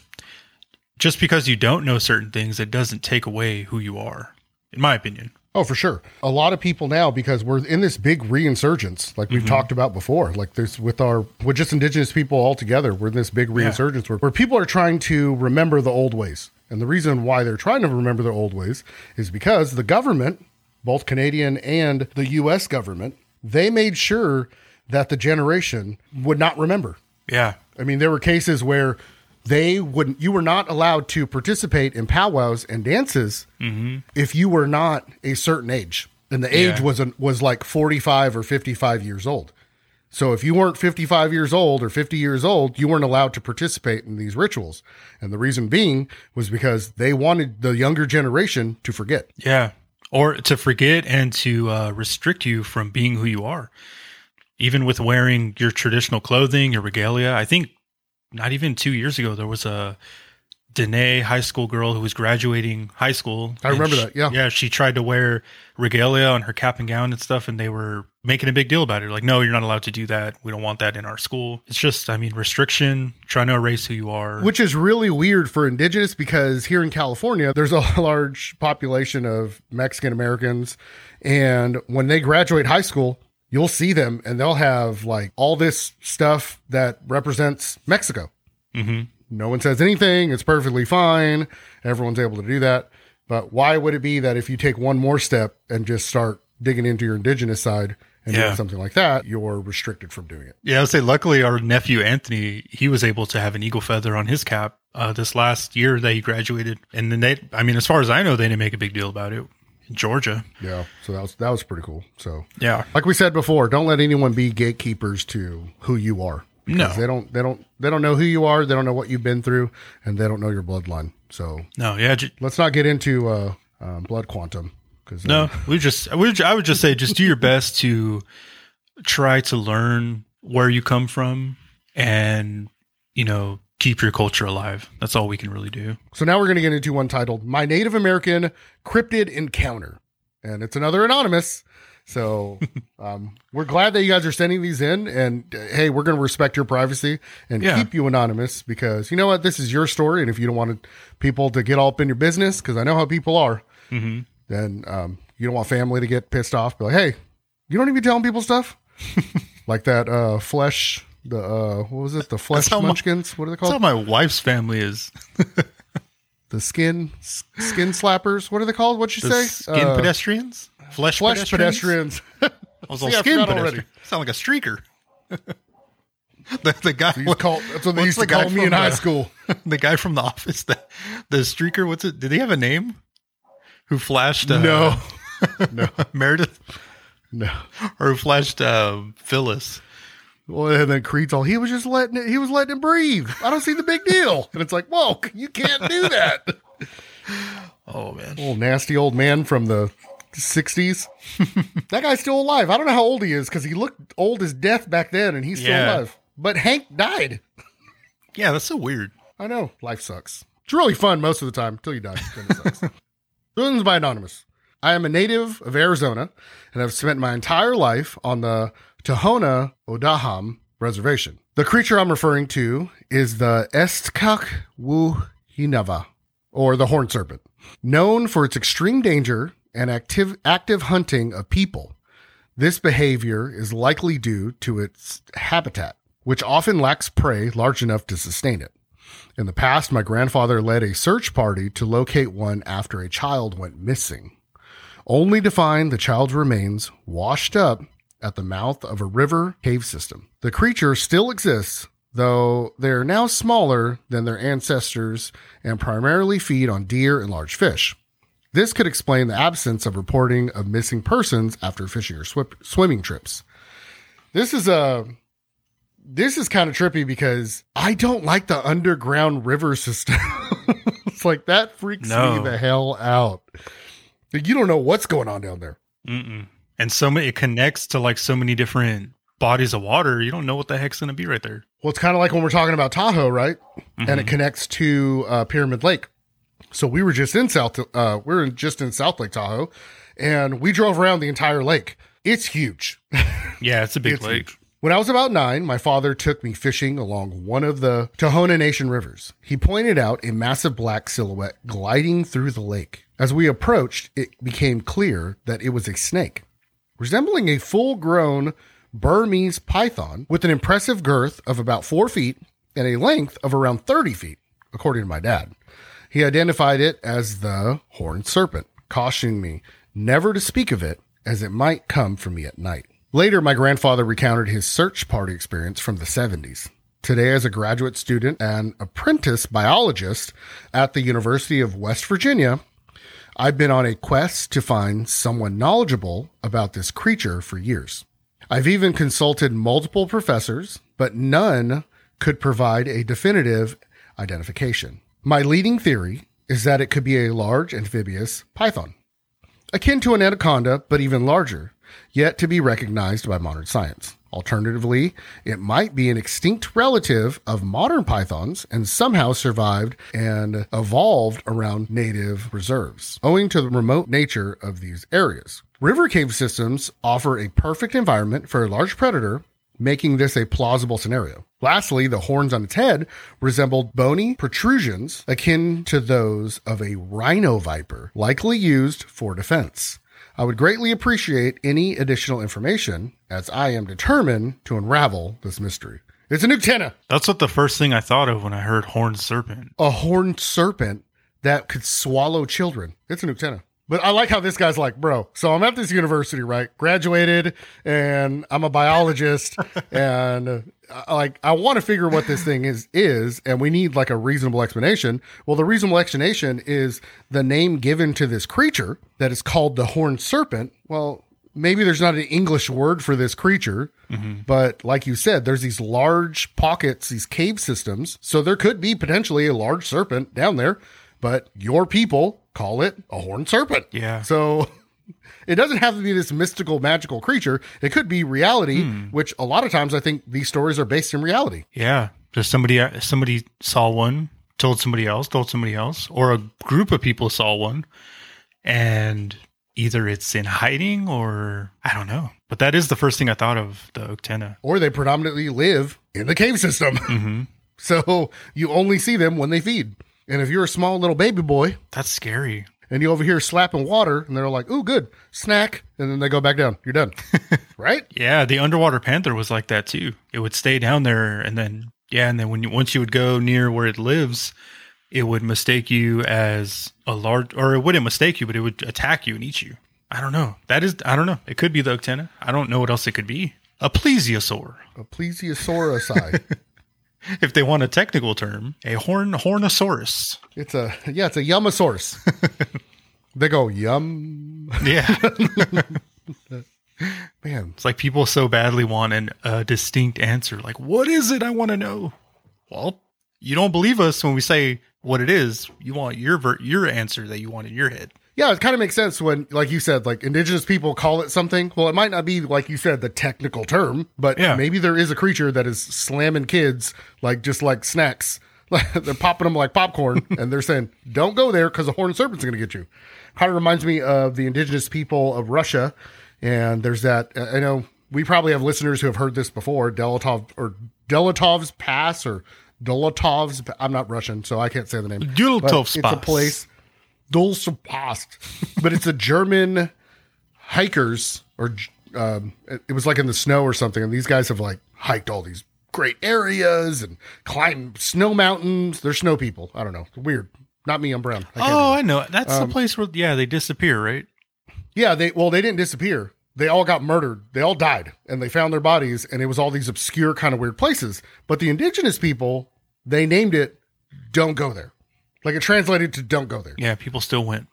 just because you don't know certain things, it doesn't take away who you are, in my opinion. Oh, for sure. A lot of people now, because we're in this big reinsurgence, like we've mm-hmm. talked about before, like there's with our, with just indigenous people all together, we're in this big reinsurgence where, where people are trying to remember the old ways. And the reason why they're trying to remember their old ways is because the government, both Canadian and the US government, they made sure that the generation would not remember. Yeah. I mean, there were cases where they wouldn't, you were not allowed to participate in powwows and dances mm-hmm. if you were not a certain age. And the age Yeah. was, an, was like 45 or 55 years old. So if you weren't 55 years old or 50 years old, you weren't allowed to participate in these rituals. And the reason being was because they wanted the younger generation to forget. Yeah. Or to forget and to uh, restrict you from being who you are. Even with wearing your traditional clothing, your regalia. I think not even two years ago, there was a Danae high school girl who was graduating high school. I remember she- that, yeah. Yeah. She tried to wear regalia on her cap and gown and stuff, and they were making a big deal about it. Like, no, you're not allowed to do that. We don't want that in our school. It's just, I mean, restriction, trying to erase who you are. Which is really weird for indigenous because here in California, there's a large population of Mexican Americans. And when they graduate high school, you'll see them and they'll have like all this stuff that represents Mexico. hmm No one says anything. It's perfectly fine. Everyone's able to do that. But why would it be that if you take one more step and just start digging into your indigenous side and Yeah. doing something like that, you're restricted from doing it? Yeah, I would say luckily our nephew Anthony, he was able to have an eagle feather on his cap uh, this last year that he graduated. And then they, I mean, as far as I know, they didn't make a big deal about it in Georgia. Yeah. So that was that was pretty cool. So Yeah. like we said before, don't let anyone be gatekeepers to who you are. No. They don't they don't they don't know who you are, they don't know what you've been through, and they don't know your bloodline. So No, yeah. Let's not get into uh, um, blood quantum because no, we just, we, I would just say just do your best to try to learn where you come from and, you know, keep your culture alive. That's all we can really do. So now we're going to get into one titled "My Native American Cryptid Encounter," and it's another anonymous. So um, we're glad that you guys are sending these in, and uh, hey, we're going to respect your privacy and Yeah. keep you anonymous because you know what, this is your story, and if you don't want people to get all up in your business, because I know how people are, hmm then um, you don't want family to get pissed off. Be like, hey, you don't even telling people stuff like that. Uh, flesh, the uh, what was it? The flesh how my- munchkins. What are they That's how called? my wife's family is. the skin skin slappers. What are they called? What'd you The say? skin Uh, pedestrians? Flesh, flesh pedestrians. I was all See, skin forgot pedestrian. Sound like a streaker. the, the guy, He's called, that's what they used to the guy call me from in high school. the guy from the office, the, the streaker. What's it? Did he have a name? Who flashed? Uh, No, no, Meredith, no. or who flashed uh, Phyllis? Well, and then Creed's all he was just letting it. He was letting him breathe. I don't see the big deal. And it's like, whoa, you can't do that. Oh man, Old nasty old man from the '60s. that guy's still alive. I don't know how old he is because he looked old as death back then, and he's still Yeah. alive. But Hank died. yeah, that's so weird. I know. Life sucks. It's really fun most of the time until you die. Then it sucks. by Anonymous. I am a native of Arizona and have spent my entire life on the Tohono O'odham Reservation. The creature I'm referring to is the Estkak Wuhinava, or the horned serpent. Known for its extreme danger and active, active hunting of people, this behavior is likely due to its habitat, which often lacks prey large enough to sustain it. In the past, my grandfather led a search party to locate one after a child went missing. only to find the child's remains washed up at the mouth of a river cave system. The creature still exists, though they are now smaller than their ancestors and primarily feed on deer and large fish. This could explain the absence of reporting of missing persons after fishing or swip- swimming trips. This is a this is kind of trippy because I don't like the underground river system. it's like that freaks No. me the hell out. Like, You don't know what's going on down there. Mm-mm. And so many, it connects to like so many different bodies of water. You don't know what the heck's going to be right there. Well, it's kind of like when we're talking about Tahoe, right? Mm-hmm. And it connects to uh, Pyramid Lake. So we were just in South, uh, we were just in South Lake Tahoe, and we drove around the entire lake. It's huge. Yeah, it's a big It's lake. huge. When I was about nine, my father took me fishing along one of the Tohono Nation rivers. He pointed out a massive black silhouette gliding through the lake. As we approached, it became clear that it was a snake, resembling a full grown Burmese python with an impressive girth of about four feet and a length of around 30 feet, according to my dad. He identified it as the horned serpent, cautioning me never to speak of it as it might come for me at night. Later, my grandfather recounted his search party experience from the 70s. Today, as a graduate student and apprentice biologist at the University of West Virginia, I've been on a quest to find someone knowledgeable about this creature for years. I've even consulted multiple professors, but none could provide a definitive identification. My leading theory is that it could be a large amphibious python, akin to an anaconda, but even larger, yet to be recognized by modern science. Alternatively, it might be an extinct relative of modern pythons and somehow survived and evolved around native reserves, owing to the remote nature of these areas. River cave systems offer a perfect environment for a large predator, making this a plausible scenario. Lastly, the horns on its head resembled bony protrusions akin to those of a rhino viper, likely used for defense. I would greatly appreciate any additional information as I am determined to unravel this mystery. It's a Nuctena, That's what the first thing I thought of when I heard horned serpent. a horned serpent that could swallow children. It's a Nuctena. But I like how this guy's like, bro. So I'm at this university, right? Graduated, and I'm a biologist, and uh, like I want to figure what this thing is is, and we need like a reasonable explanation. Well, the reasonable explanation is the name given to this creature that is called the horned serpent. Well, maybe there's not an English word for this creature, but like you said, there's these large pockets, these cave systems. So there could be potentially a large serpent down there, but your people call it a horned serpent. Yeah. So it doesn't have to be this mystical, magical creature. It could be reality, which a lot of times I think these stories are based in reality. Yeah, just somebody somebody saw one, told somebody else, told somebody else, or a group of people saw one, and either it's in hiding or I don't know. But that is the first thing I thought of the Uktena. Or they predominantly live in the cave system. hmm so you only see them when they feed. And if you're a small little baby boy That's scary. and you over here slapping water and they're like, ooh, good, snack. And then they go back down. You're done. right? Yeah, the underwater panther was like that too. It would stay down there, and then yeah, and then when you once you would go near where it lives, it would mistake you as a large, or it wouldn't mistake you, but it would attack you and eat you. I don't know. That is, I don't know. It could be the Uktena. I don't know what else it could be. A plesiosaur, A plesiosaurus. if they want a technical term, a horn hornosaurus. it's a, yeah, it's a yumosaurus. they go, yum. Yeah, Man, it's like people so badly want an, a distinct answer. Like, what is it? I want to know. Well, you don't believe us when we say what it is. You want your ver- your answer that you want in your head. Yeah, it kind of makes sense when, like you said, like indigenous people call it something. Well, it might not be, like you said, the technical term, but Yeah. maybe there is a creature that is slamming kids like just like snacks. they're popping them like popcorn and they're saying, don't go there because the horned serpent's going to get you. Kind of reminds me of the indigenous people of Russia. And there's that, I know we probably have listeners who have heard this before Delatov or Delatov's Pass or Dolatov's. I'm not Russian, so I can't say the name. But Dulatov's It's a Pass. Place. Dulcepast, but it's a German hikers, or um, it it was like in the snow or something. And these guys have like hiked all these great areas and climbed snow mountains. They're snow people. I don't know. Weird. Not me. I'm brown. I Oh, I know. That's Um, the place where yeah they disappear, right? Yeah, they well, they didn't disappear. They all got murdered. They all died, and they found their bodies, and it was all these obscure kind of weird places. But the indigenous people, they named it "Don't Go There," like it translated to "Don't Go There." Yeah, people still went.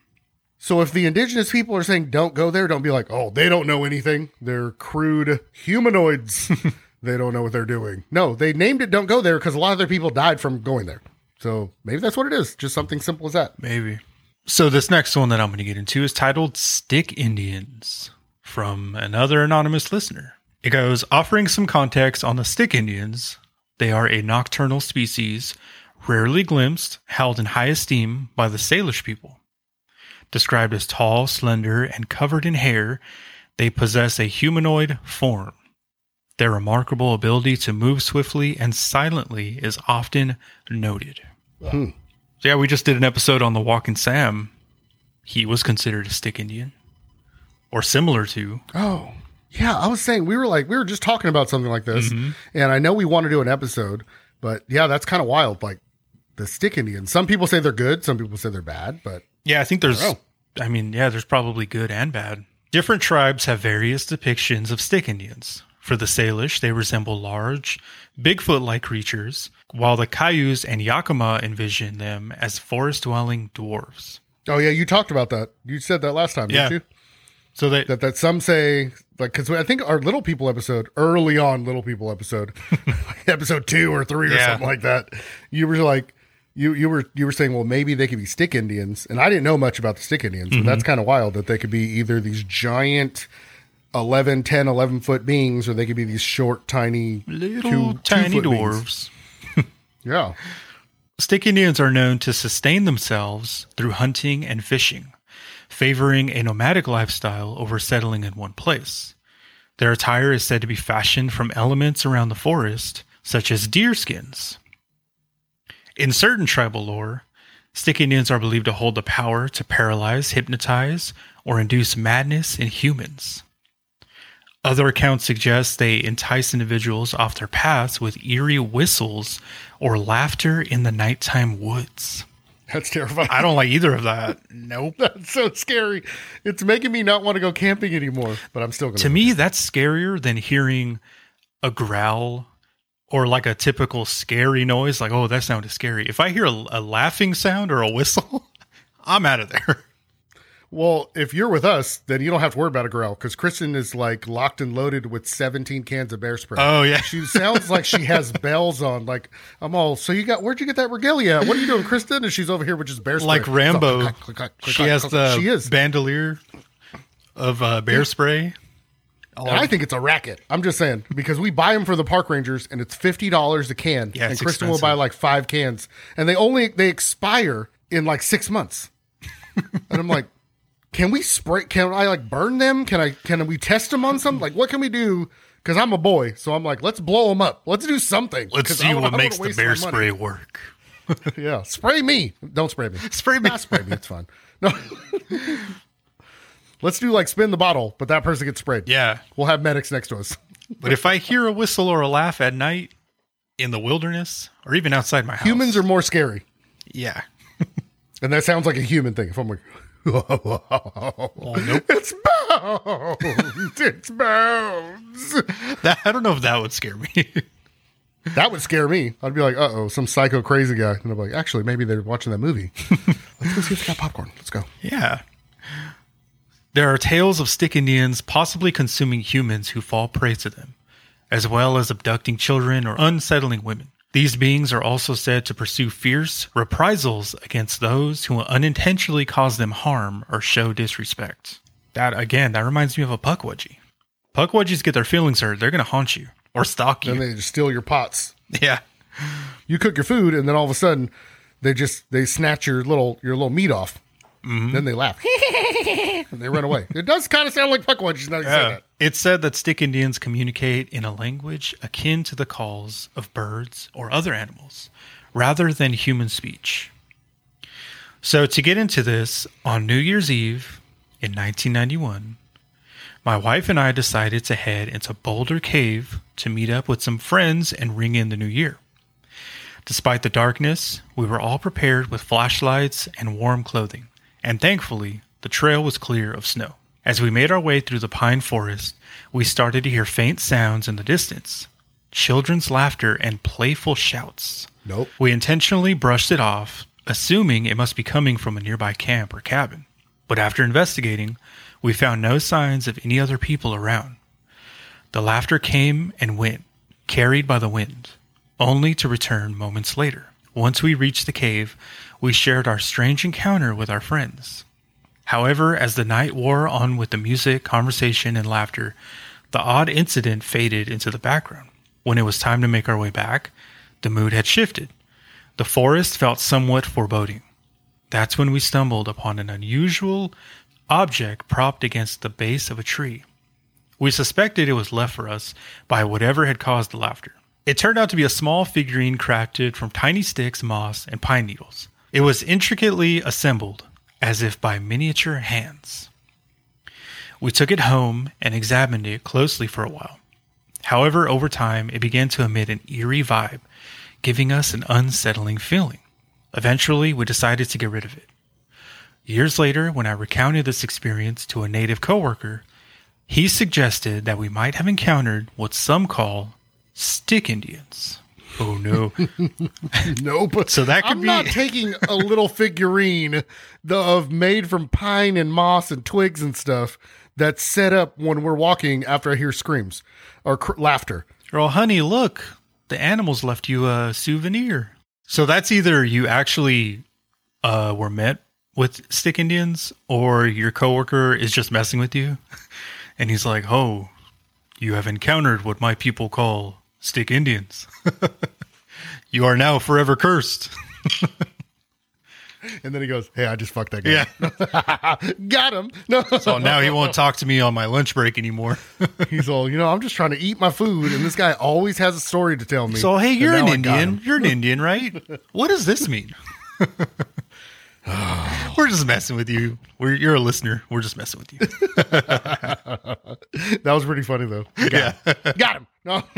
So if the indigenous people are saying "Don't go there," don't be like, "Oh, they don't know anything. They're crude humanoids. they don't know what they're doing." No, they named it "Don't go there" because a lot of their people died from going there. So maybe that's what it is. Just something simple as that. Maybe. So this next one that I'm going to get into is titled Stick Indians from another anonymous listener. It goes offering some context on the Stick Indians. They are a nocturnal species, rarely glimpsed, held in high esteem by the Salish people. Described as tall, slender, and covered in hair, they possess a humanoid form. Their remarkable ability to move swiftly and silently is often noted. Hmm. So yeah, we just did an episode on the Walking Sam. He was considered a stick Indian, or similar to. Oh, yeah. I was saying we were like we were just talking about something like this, and I know we want to do an episode, but yeah, that's kind of wild. Like the stick Indians. Some people say they're good. Some people say they're bad. But Yeah, I think there's. Oh. I mean, yeah, there's probably good and bad. Different tribes have various depictions of stick Indians. For the Salish, they resemble large, Bigfoot-like creatures, while the Cayuse and Yakima envision them as forest-dwelling dwarves. oh yeah, you talked about that. You said that last time, Yeah. didn't you? So they, that that some say like because I think our little people episode early on little people episode episode two or three or Yeah. something like that you were like you you were you were saying well maybe they could be stick Indians and I didn't know much about the stick Indians but Mm-hmm. that's kind of wild that they could be either these giant 11 10 11 foot beings or they could be these short tiny little two- tiny two-foot dwarves. yeah Stick Indians are known to sustain themselves through hunting and fishing, favoring a nomadic lifestyle over settling in one place. Their attire is said to be fashioned from elements around the forest, such as deer skins. In certain tribal lore, Stick Indians are believed to hold the power to paralyze, hypnotize, or induce madness in humans. Other accounts suggest they entice individuals off their paths with eerie whistles or laughter in the nighttime woods. that's terrifying I don't like either of that. Nope. that's so scary it's making me not want to go camping anymore but I'm still gonna to me, that's scarier than hearing a growl or like a typical scary noise. Like, oh, that sounded scary. If I hear a, a laughing sound or a whistle, I'm out of there. Well, if you're with us, then you don't have to worry about a growl because Kristen is like locked and loaded with 17 cans of bear spray. Oh, yeah. She sounds like she has bells on. Like, I'm all, so you got, where'd you get that regalia? What are you doing, Kristen? And she's over here with just bear spray. Like Rambo. click, click, click, click, She has the She is. bandolier of uh, bear spray. And I think it's a racket. I'm just saying because we buy them for the park rangers and it's $50 a can. Yeah, and Kristen will buy like five cans and they only, they expire in like six months. and I'm like, can we spray? Can I like burn them? Can I? Can we test them on something? Like, what can we do? Because I'm a boy, so I'm like, let's blow them up. Let's do something. Let's see what makes the bear spray work. Yeah, spray me. Don't spray me. Spray me. Nah, spray me. It's fine. No. let's do like spin the bottle, but that person gets sprayed. Yeah. We'll have medics next to us. But if I hear a whistle or a laugh at night in the wilderness or even outside my house, Humans are more scary, yeah. and that sounds like a human thing. If I'm like, nope. it's bones. It's bones. That, I don't know if that would scare me. That would scare me. I'd be like, uh oh, some psycho crazy guy. And I'm like, actually, maybe they're watching that movie. Let's go see if they got popcorn. Let's go. yeah. There are tales of stick Indians possibly consuming humans who fall prey to them, as well as abducting children or unsettling women. These beings are also said to pursue fierce reprisals against those who unintentionally cause them harm or show disrespect. That, again, that reminds me of a Pukwudgie. Pukwudgies get their feelings hurt. They're going to haunt you or stalk you. And they just steal your pots. yeah. You cook your food, and then all of a sudden, they just they snatch your little your little meat off. Mm-hmm. Then they laugh and they run away. It does kind of sound like Pukwudgies now you say that. It's said that stick Indians communicate in a language akin to the calls of birds or other animals, rather than human speech. So, to get into this, on New Year's Eve in 1991, my wife and I decided to head into Boulder Cave to meet up with some friends and ring in the new year. Despite the darkness, we were all prepared with flashlights and warm clothing, and thankfully, the trail was clear of snow. As we made our way through the pine forest, we started to hear faint sounds in the distance children's laughter and playful shouts. Nope. We intentionally brushed it off, assuming it must be coming from a nearby camp or cabin. But after investigating, we found no signs of any other people around. The laughter came and went, carried by the wind, only to return moments later. Once we reached the cave, we shared our strange encounter with our friends. However, as the night wore on with the music, conversation, and laughter, the odd incident faded into the background. When it was time to make our way back, the mood had shifted. The forest felt somewhat foreboding. That's when we stumbled upon an unusual object propped against the base of a tree. We suspected it was left for us by whatever had caused the laughter. It turned out to be a small figurine crafted from tiny sticks, moss, and pine needles. It was intricately assembled, as if by miniature hands. We took it home and examined it closely for a while. However, over time, it began to emit an eerie vibe, giving us an unsettling feeling. Eventually, we decided to get rid of it. Years later, when I recounted this experience to a native coworker, he suggested that we might have encountered what some call stick Indians. Oh no. Nope. So that could I'm be- not taking a little figurine the, of made from pine and moss and twigs and stuff that's set up when we're walking after I hear screams or cr- laughter. Oh, honey, look, the animals left you a souvenir. So that's either you actually uh, were met with stick Indians or your coworker is just messing with you. And he's like, oh, you have encountered what my people call stick Indians. you are now forever cursed. And then he goes, "Hey, I just fucked that guy. Yeah. Got him." No. So now he won't talk to me on my lunch break anymore. He's all, you know, I'm just trying to eat my food, and this guy always has a story to tell me. So, hey, you're an got Indian. You're an Indian, right? What does this mean? We're just messing with you. We're, you're a listener. We're just messing with you. That was pretty funny though. yeah. Got him. No.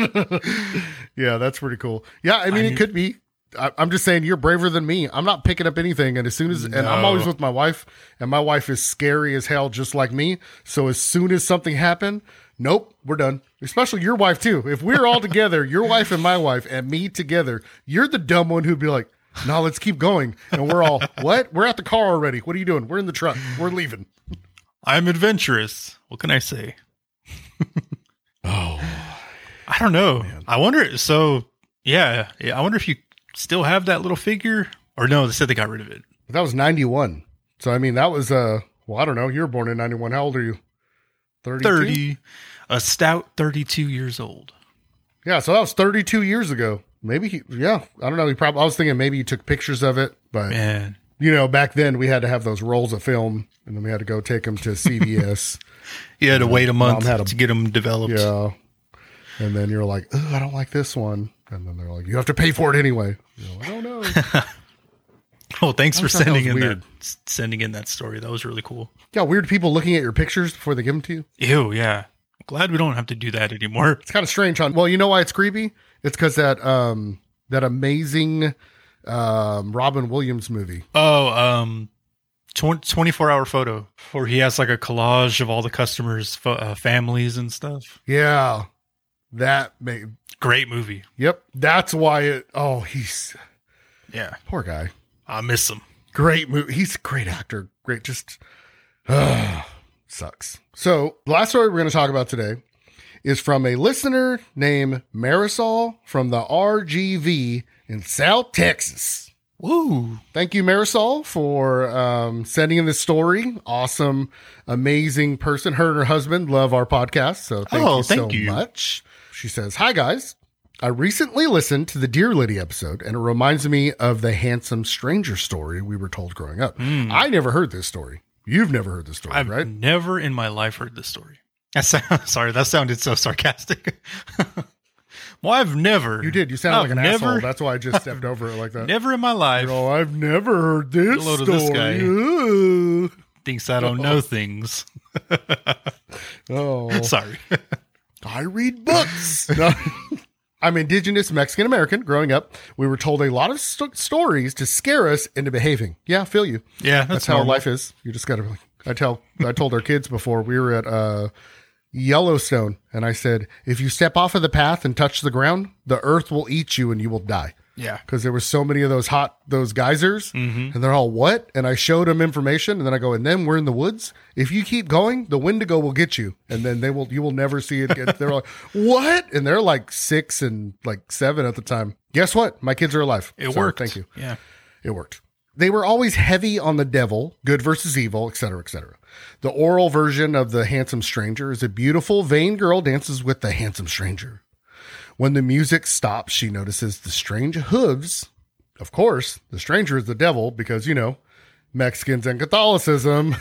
yeah, that's pretty cool. Yeah, I mean, I it could be. I, I'm just saying, you're braver than me. I'm not picking up anything, and as soon as, and I'm always with my wife, and my wife is scary as hell, just like me. So as soon as something happened, nope, we're done. Especially your wife too. If we're all together, your wife and my wife and me together, you're the dumb one who'd be like, "No, let's keep going," and we're all, "What? We're at the car already. What are you doing? We're in the truck. We're leaving." I'm adventurous. What can I say? Oh, I don't know. I wonder. So, yeah, yeah. I wonder if you still have that little figure, or no? They said they got rid of it. that was 91. So I mean, that was uh, well, I don't know. You were born in 91. How old are you? 32? Thirty, a stout thirty-two years old. Yeah, so that was 32 years ago. Maybe he, yeah, I don't know. He probably, I was thinking maybe he took pictures of it, but Man, you know, back then we had to have those rolls of film and then we had to go take them to CVS. you had to wait a month to get them developed. yeah. And then you're like, oh, I don't like this one. And then they're like, you have to pay for it anyway. You're like, I don't know. Oh, thanks for sending in weird. that sending in that story. That was really cool. yeah, weird people looking at your pictures before they give them to you. Ew, yeah. Glad we don't have to do that anymore. It's kind of strange, Hon. Well, you know why it's creepy? It's because that, um, that amazing, um, Robin Williams movie. Oh, um, 24 hour photo where he has like a collage of all the customers' fo- uh, families and stuff. Yeah. That made, Great movie. Yep, that's why it. Oh, he's Yeah. poor guy. I miss him. Great movie. He's a great actor. Great, just sucks. So the last story we're going to talk about today is from a listener named Marisol from the RGV in South Texas. Woo. Thank you, Marisol, for um, sending in this story. Awesome, amazing person. Her and her husband love our podcast. So thank Oh, you thank so you. much. She says, Hi, guys. I recently listened to the Deer Lady episode, and it reminds me of the handsome stranger story we were told growing up. Hmm. I never heard this story. You've never heard this story. I've right? never in my life heard this story. That sound, sorry, that sounded so sarcastic. well, I've never. You did. You sound I've like an never, asshole. That's why I just stepped over it like that. Never in my life Oh, I've never heard this Hello to story. this guy. Ooh. thinks I don't know things. Oh, Sorry. I read books. No. I'm indigenous Mexican American. Growing up, we were told a lot of st- stories to scare us into behaving. Yeah, I feel you. Yeah, That's, that's, how normal. life is. You just got to be like, I tell I told our kids before we were at uh, Yellowstone, and I said, if you step off of the path and touch the ground, the earth will eat you and you will die. Yeah. Because there were so many of those hot those geysers, Mm-hmm. and they're all what? And I showed them information, and then I go, and then we're in the woods. If you keep going, the Wendigo will get you, and then they will you will never see it again. they're like, what? And they're like six and like seven at the time. Guess what? My kids are alive. It So, worked. Thank you. Yeah. It worked. They were always heavy on the devil, good versus evil, etc., etc. The oral version of the handsome stranger is a beautiful, vain girl dances with the handsome stranger. When the music stops, she notices the strange hooves. Of course, the stranger is the devil because, you know, Mexicans and Catholicism.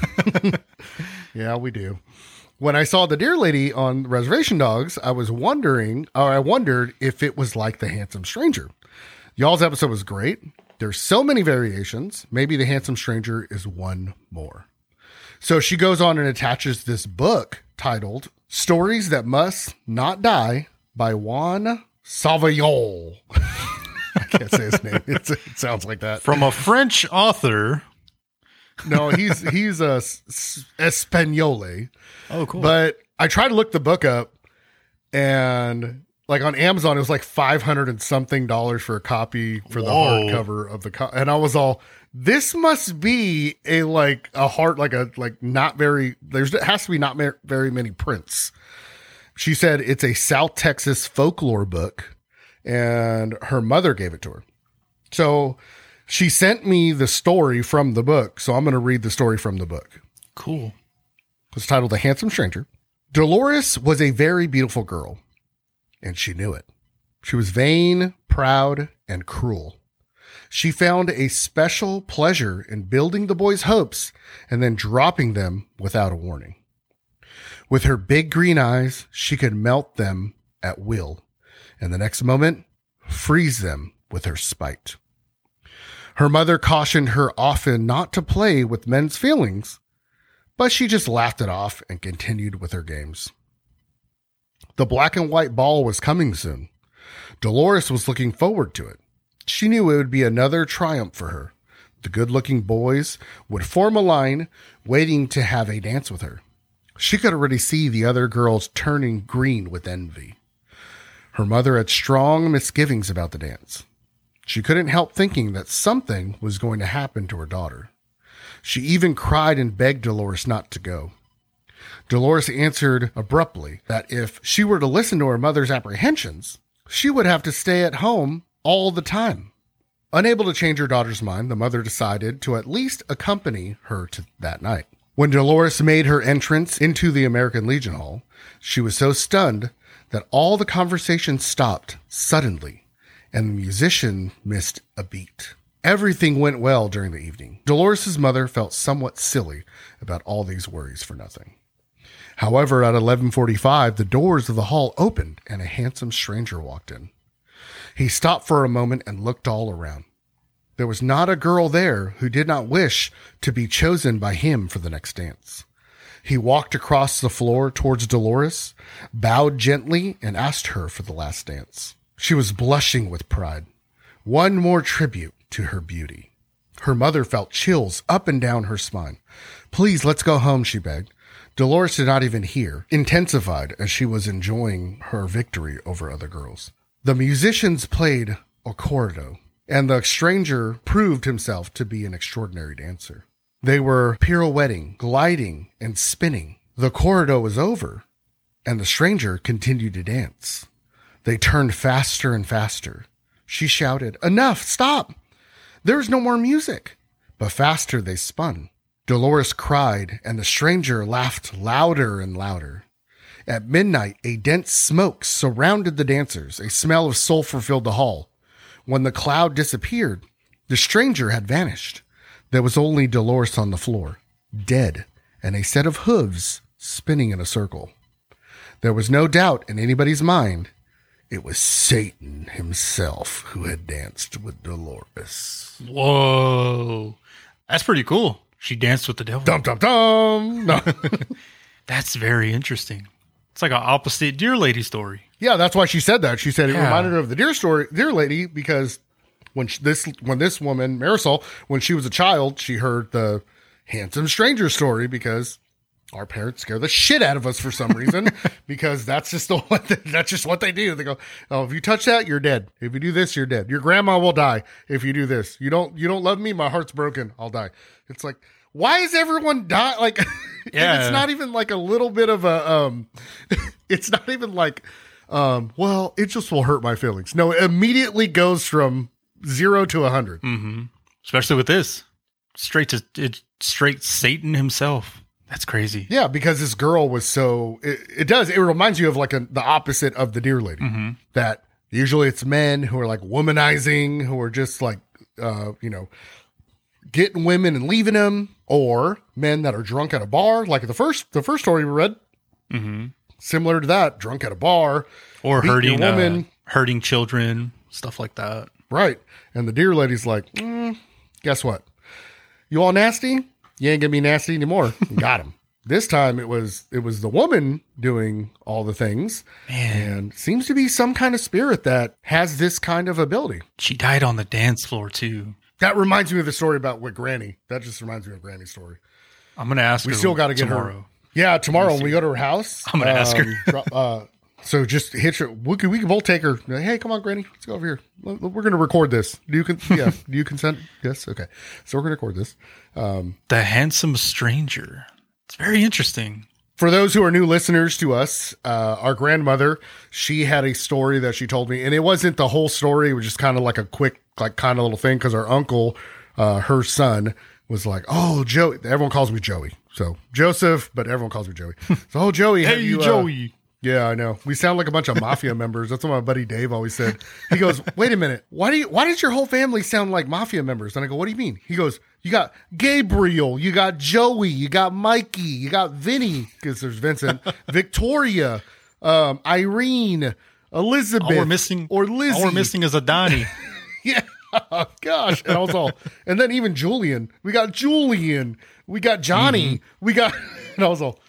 yeah, we do. When I saw the deer lady on Reservation Dogs, I was wondering, or I wondered if it was like the handsome stranger. Y'all's episode was great. There's so many variations. Maybe the handsome stranger is one more. So she goes on and attaches this book titled Stories That Must Not Die by Juan Savoyol. I can't say his name. It's, it sounds like that. From a French author. No, he's he's a s- Espanole. Oh, cool. But I tried to look the book up, and like on Amazon, it was like five hundred and something dollars for a copy for the Whoa. hardcover of the. Co- and I was all, this must be a like a heart like a like not very. There's it has to be not ma- very many prints. She said it's a South Texas folklore book, and her mother gave it to her. So she sent me the story from the book. So I'm going to read the story from the book. cool. It's titled The Handsome Stranger. Dolores was a very beautiful girl, and she knew it. She was vain, proud, and cruel. She found a special pleasure in building the boys' hopes and then dropping them without a warning. With her big green eyes, she could melt them at will, and the next moment, freeze them with her spite. Her mother cautioned her often not to play with men's feelings, but she just laughed it off and continued with her games. The black and white ball was coming soon. Dolores was looking forward to it. She knew it would be another triumph for her. The good looking boys would form a line waiting to have a dance with her. She could already see the other girls turning green with envy. Her mother had strong misgivings about the dance. She couldn't help thinking that something was going to happen to her daughter. She even cried and begged Dolores not to go. Dolores answered abruptly that if she were to listen to her mother's apprehensions, she would have to stay at home all the time. Unable to change her daughter's mind, the mother decided to at least accompany her to that night. When Dolores made her entrance into the American Legion Hall, she was so stunned that all the conversation stopped suddenly and the musician missed a beat. Everything went well during the evening. Dolores's mother felt somewhat silly about all these worries for nothing. However, at 11:45, the doors of the hall opened and a handsome stranger walked in. He stopped for a moment and looked all around. There was not a girl there who did not wish to be chosen by him for the next dance. He walked across the floor towards Dolores, bowed gently, and asked her for the last dance. She was blushing with pride. One more tribute to her beauty. Her mother felt chills up and down her spine. Please, let's go home, she begged. Dolores did not even hear, intensified as she was enjoying her victory over other girls. The musicians played a accordo, and the stranger proved himself to be an extraordinary dancer. They were pirouetting, gliding, and spinning. The corrido was over, and the stranger continued to dance. They turned faster and faster. She shouted, Enough! Stop! There is no more music. But faster they spun. Dolores cried, and the stranger laughed louder and louder. At midnight, a dense smoke surrounded the dancers. A smell of sulfur filled the hall. When the cloud disappeared, the stranger had vanished. There was only Dolores on the floor, dead, and a set of hooves spinning in a circle. There was no doubt in anybody's mind it was Satan himself who had danced with Dolores. Whoa. That's pretty cool. She danced with the devil. Dum dum dum. No. That's very interesting. It's like an opposite deer lady story. yeah, that's why she said that. She said it Yeah. reminded her of the deer story, deer lady, because when she, this when this woman Marisol, when she was a child, she heard the handsome stranger story because our parents scare the shit out of us for some reason because that's just the what they, that's just what they do. They go, "Oh, if you touch that, you're dead. If you do this, you're dead. Your grandma will die if you do this. You don't you don't love me, my heart's broken. I'll die." It's like, why is everyone die? Like, Yeah. it's not even like a little bit of a um, it's not even like, um, well, it just will hurt my feelings. No, it immediately goes from zero to a hundred. mm-hmm. Especially with this, straight to it, straight Satan himself. That's crazy. Yeah, because this girl was so it, it does it reminds you of like a, the opposite of the deer lady. hmm That usually it's men who are like womanizing, who are just like uh, you know, getting women and leaving them, or men that are drunk at a bar, like the first the first story we read, hmm similar to that, drunk at a bar, Or hurting women, uh, hurting children, stuff like that. right? And the deer lady's like, mm, guess what? You all nasty? You ain't gonna be nasty anymore. Got him. This time it was it was the woman doing all the things. Man, and seems to be some kind of spirit that has this kind of ability. she died on the dance floor too. That reminds me of the story about with Granny. That just reminds me of Granny's story. I'm gonna ask. We still got to get tomorrow. her. Yeah, tomorrow when we go to her house, I'm gonna ask her. drop- uh, so just hit her. We can, we can both take her. Hey, come on, Granny, let's go over here. We're to record this. Do you con- yeah? Do you consent? Yes. Okay. So we're to record this. The handsome stranger. It's very interesting. For those who are new listeners to us, uh, our grandmother, she had a story that she told me, and it wasn't the whole story. It was just kind of like a quick, like kind of little thing because our uncle, uh, her son, was like, "Oh, Joey." Everyone calls me Joey, so Joseph, but everyone calls me Joey. So, oh, Joey, have you, uh, yeah, I know. We sound like a bunch of mafia members. That's what my buddy Dave always said. He goes, "Wait a minute. Why do you why does your whole family sound like mafia members?" And I go, "What do you mean?" He goes, "You got Gabriel, you got Joey, you got Mikey, you got Vinny because there's Vincent, Victoria, um, Irene, Elizabeth, All we're missing, or Lizzie. All we're missing is a Donnie. Yeah. Oh, gosh. And also, and then even Julian. We got Julian. We got Johnny. We got, and I was all,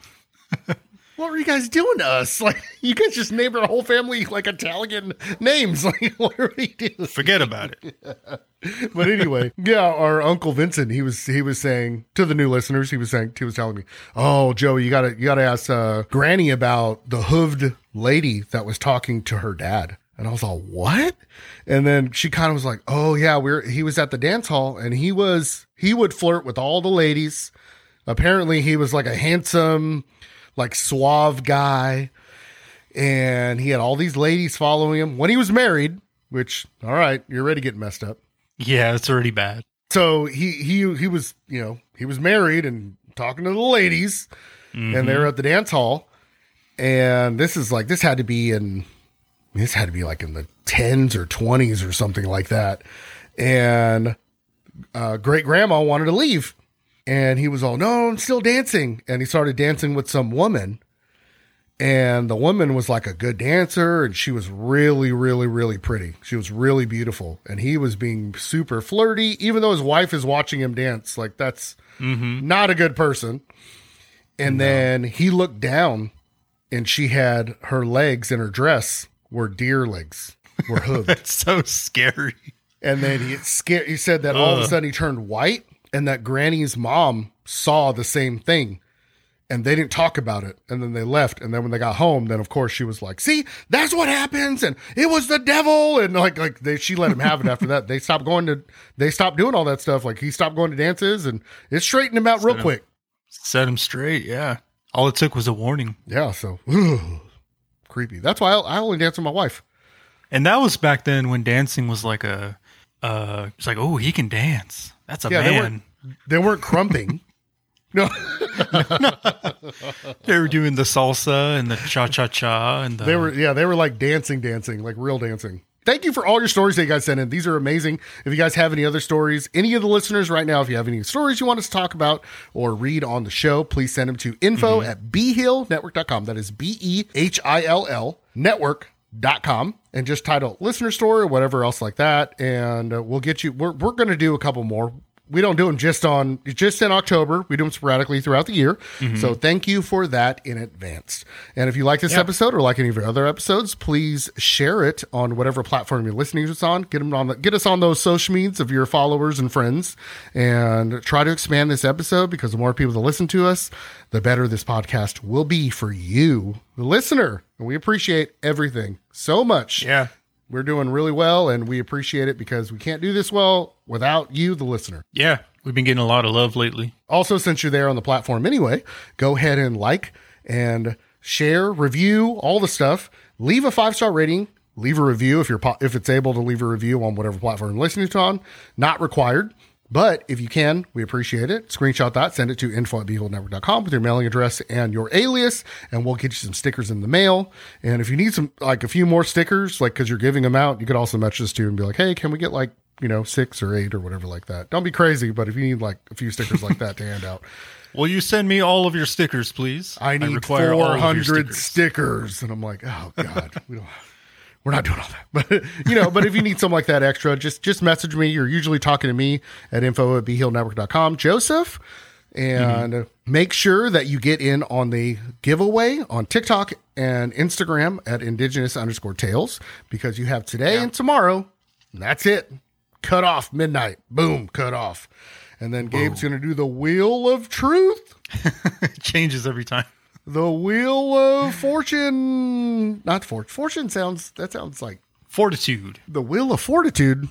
what were you guys doing to us? Like, you guys just named our whole family like Italian names. Like, what are we doing? Forget about it. But anyway, yeah, our uncle Vincent, he was he was saying to the new listeners, he was saying he was telling me, "Oh, Joey, you gotta you gotta ask uh, Granny about the hooved lady that was talking to her dad." And I was all, "What?" And then she kind of was like, "Oh yeah, we're he was at the dance hall and he was he would flirt with all the ladies. Apparently, he was like a handsome, like suave guy." and he had all these ladies following him when he was married. Which, all right, you're ready to get messed up. Yeah, it's already bad. So he he he was you know he was married and talking to the ladies, and they're at the dance hall, and this is like this had to be in this had to be like in the tens or twenties or something like that, and uh, great grandma wanted to leave, and he was all no, I'm still dancing, and he started dancing with some woman, and the woman was like a good dancer and she was really really really pretty. She was really beautiful. And he was being super flirty even though his wife is watching him dance. Like that's mm-hmm. not a good person. And then he looked down and she had her legs in her dress were deer legs were hooved It's so scary. and then he scared he said that all of a sudden he turned white and that granny's mom saw the same thing and they didn't talk about it and then they left and then when they got home then of course she was like see that's what happens and it was the devil and like like they she let him have it after that they stopped going to they stopped doing all that stuff like he stopped going to dances and it straightened him out real quick Set him straight. Yeah. All it took was a warning. yeah so creepy that's why I, I only dance with my wife And that was back then when dancing was like a, uh, it's like, oh, he can dance. That's a Yeah, they man. they weren't crumping no They were doing the salsa and the cha cha cha and the. They were, yeah, they were like dancing, dancing, like real dancing. Thank you for all your stories that you guys sent in. These are amazing. If you guys have any other stories, any of the listeners right now, if you have any stories you want us to talk about or read on the show, please send them to info mm-hmm. at behillnetwork.com. That is B E H I L L network.com and just title listener story or whatever else like that. And uh, we'll get you, we're, we're going to do a couple more we don't do them just on just in October. We do them sporadically throughout the year. So thank you for that in advance. And if you like this Yeah. episode or like any of our other episodes, please share it on whatever platform you're listening to us on. Get them on the, get us on those social medias of your followers and friends, and try to expand this episode because the more people that listen to us, the better this podcast will be for you, the listener. And we appreciate everything so much. Yeah. We're doing really well, and we appreciate it because we can't do this well without you, the listener. Yeah. We've been getting a lot of love lately. Also, since you're there on the platform anyway, go ahead and like and share, review, all the stuff. Leave a five star rating. Leave a review if you're po- if it's able to leave a review on whatever platform you're listening to on. Not required, but if you can, we appreciate it. Screenshot that, send it to info at behillnetwork.com with your mailing address and your alias, and we'll get you some stickers in the mail. And if you need some, like a few more stickers, like because you're giving them out, you could also message us too and be like, hey, can we get like you know six or eight or whatever like that? Don't be crazy, but if you need like a few stickers like that to hand out. Will you send me all of your stickers, please? I need require all of your 400 stickers. stickers. And I'm like, oh God, we don't, we're not doing all that. But, you know, but if you need something like that extra, just, just message me. You're usually talking to me at info at behillnetwork.com, Joseph. And mm-hmm. make sure that you get in on the giveaway on TikTok and Instagram at indigenous underscore tales because you have today and tomorrow. And that's it. Cut off midnight. Boom, cut off. And then Gabe's going to do the wheel of truth. it changes every time. The wheel of fortune. Not fortune. Fortune sounds. That sounds like Fortitude. the wheel of fortitude.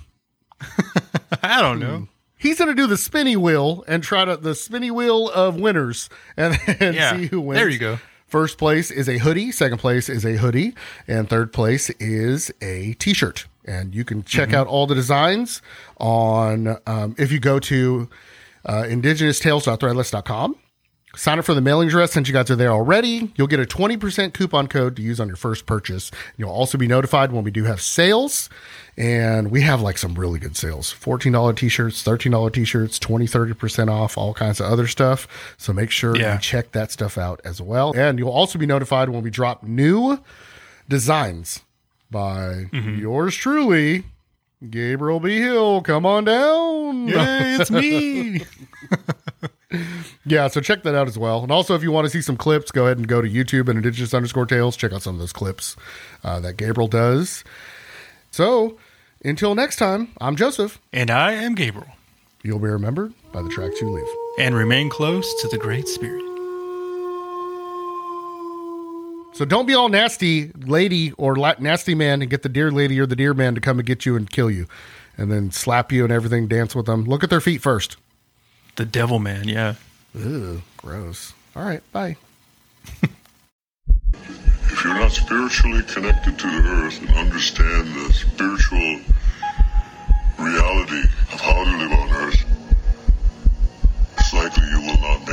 I don't know. He's going to do the spinny wheel and try to the spinny wheel of winners and, and Yeah. see who wins. There you go. First place is a hoodie. Second place is a hoodie, and third place is a T-shirt. And you can check out all the designs on um, if you go to uh. Sign up for the mailing address since you guys are there already. You'll get a 20% coupon code to use on your first purchase. You'll also be notified when we do have sales. And we have like some really good sales $14 t shirts, $13 t shirts, 20, 30% off, all kinds of other stuff. So make sure Yeah. you check that stuff out as well. And you'll also be notified when we drop new designs by mm-hmm. yours truly, Gabriel B. Hill. Come on down. Hey, it's me. Yeah, so check that out as well. And also, if you want to see some clips, go ahead and go to YouTube and Indigenous underscore Tales. Check out some of those clips uh, that Gabriel does. So, until next time, I'm Joseph. and I am Gabriel. You'll be remembered by the tracks you leave. And remain close to the Great Spirit. So don't be all nasty lady or la- nasty man and get the deer lady or the deer man to come and get you and kill you, and then slap you and everything. Dance with them. Look at their feet first. The Devil Man, yeah. Ooh, gross. All right, bye. if you're not spiritually connected to the earth and understand the spiritual reality of how to live on earth, it's likely you will not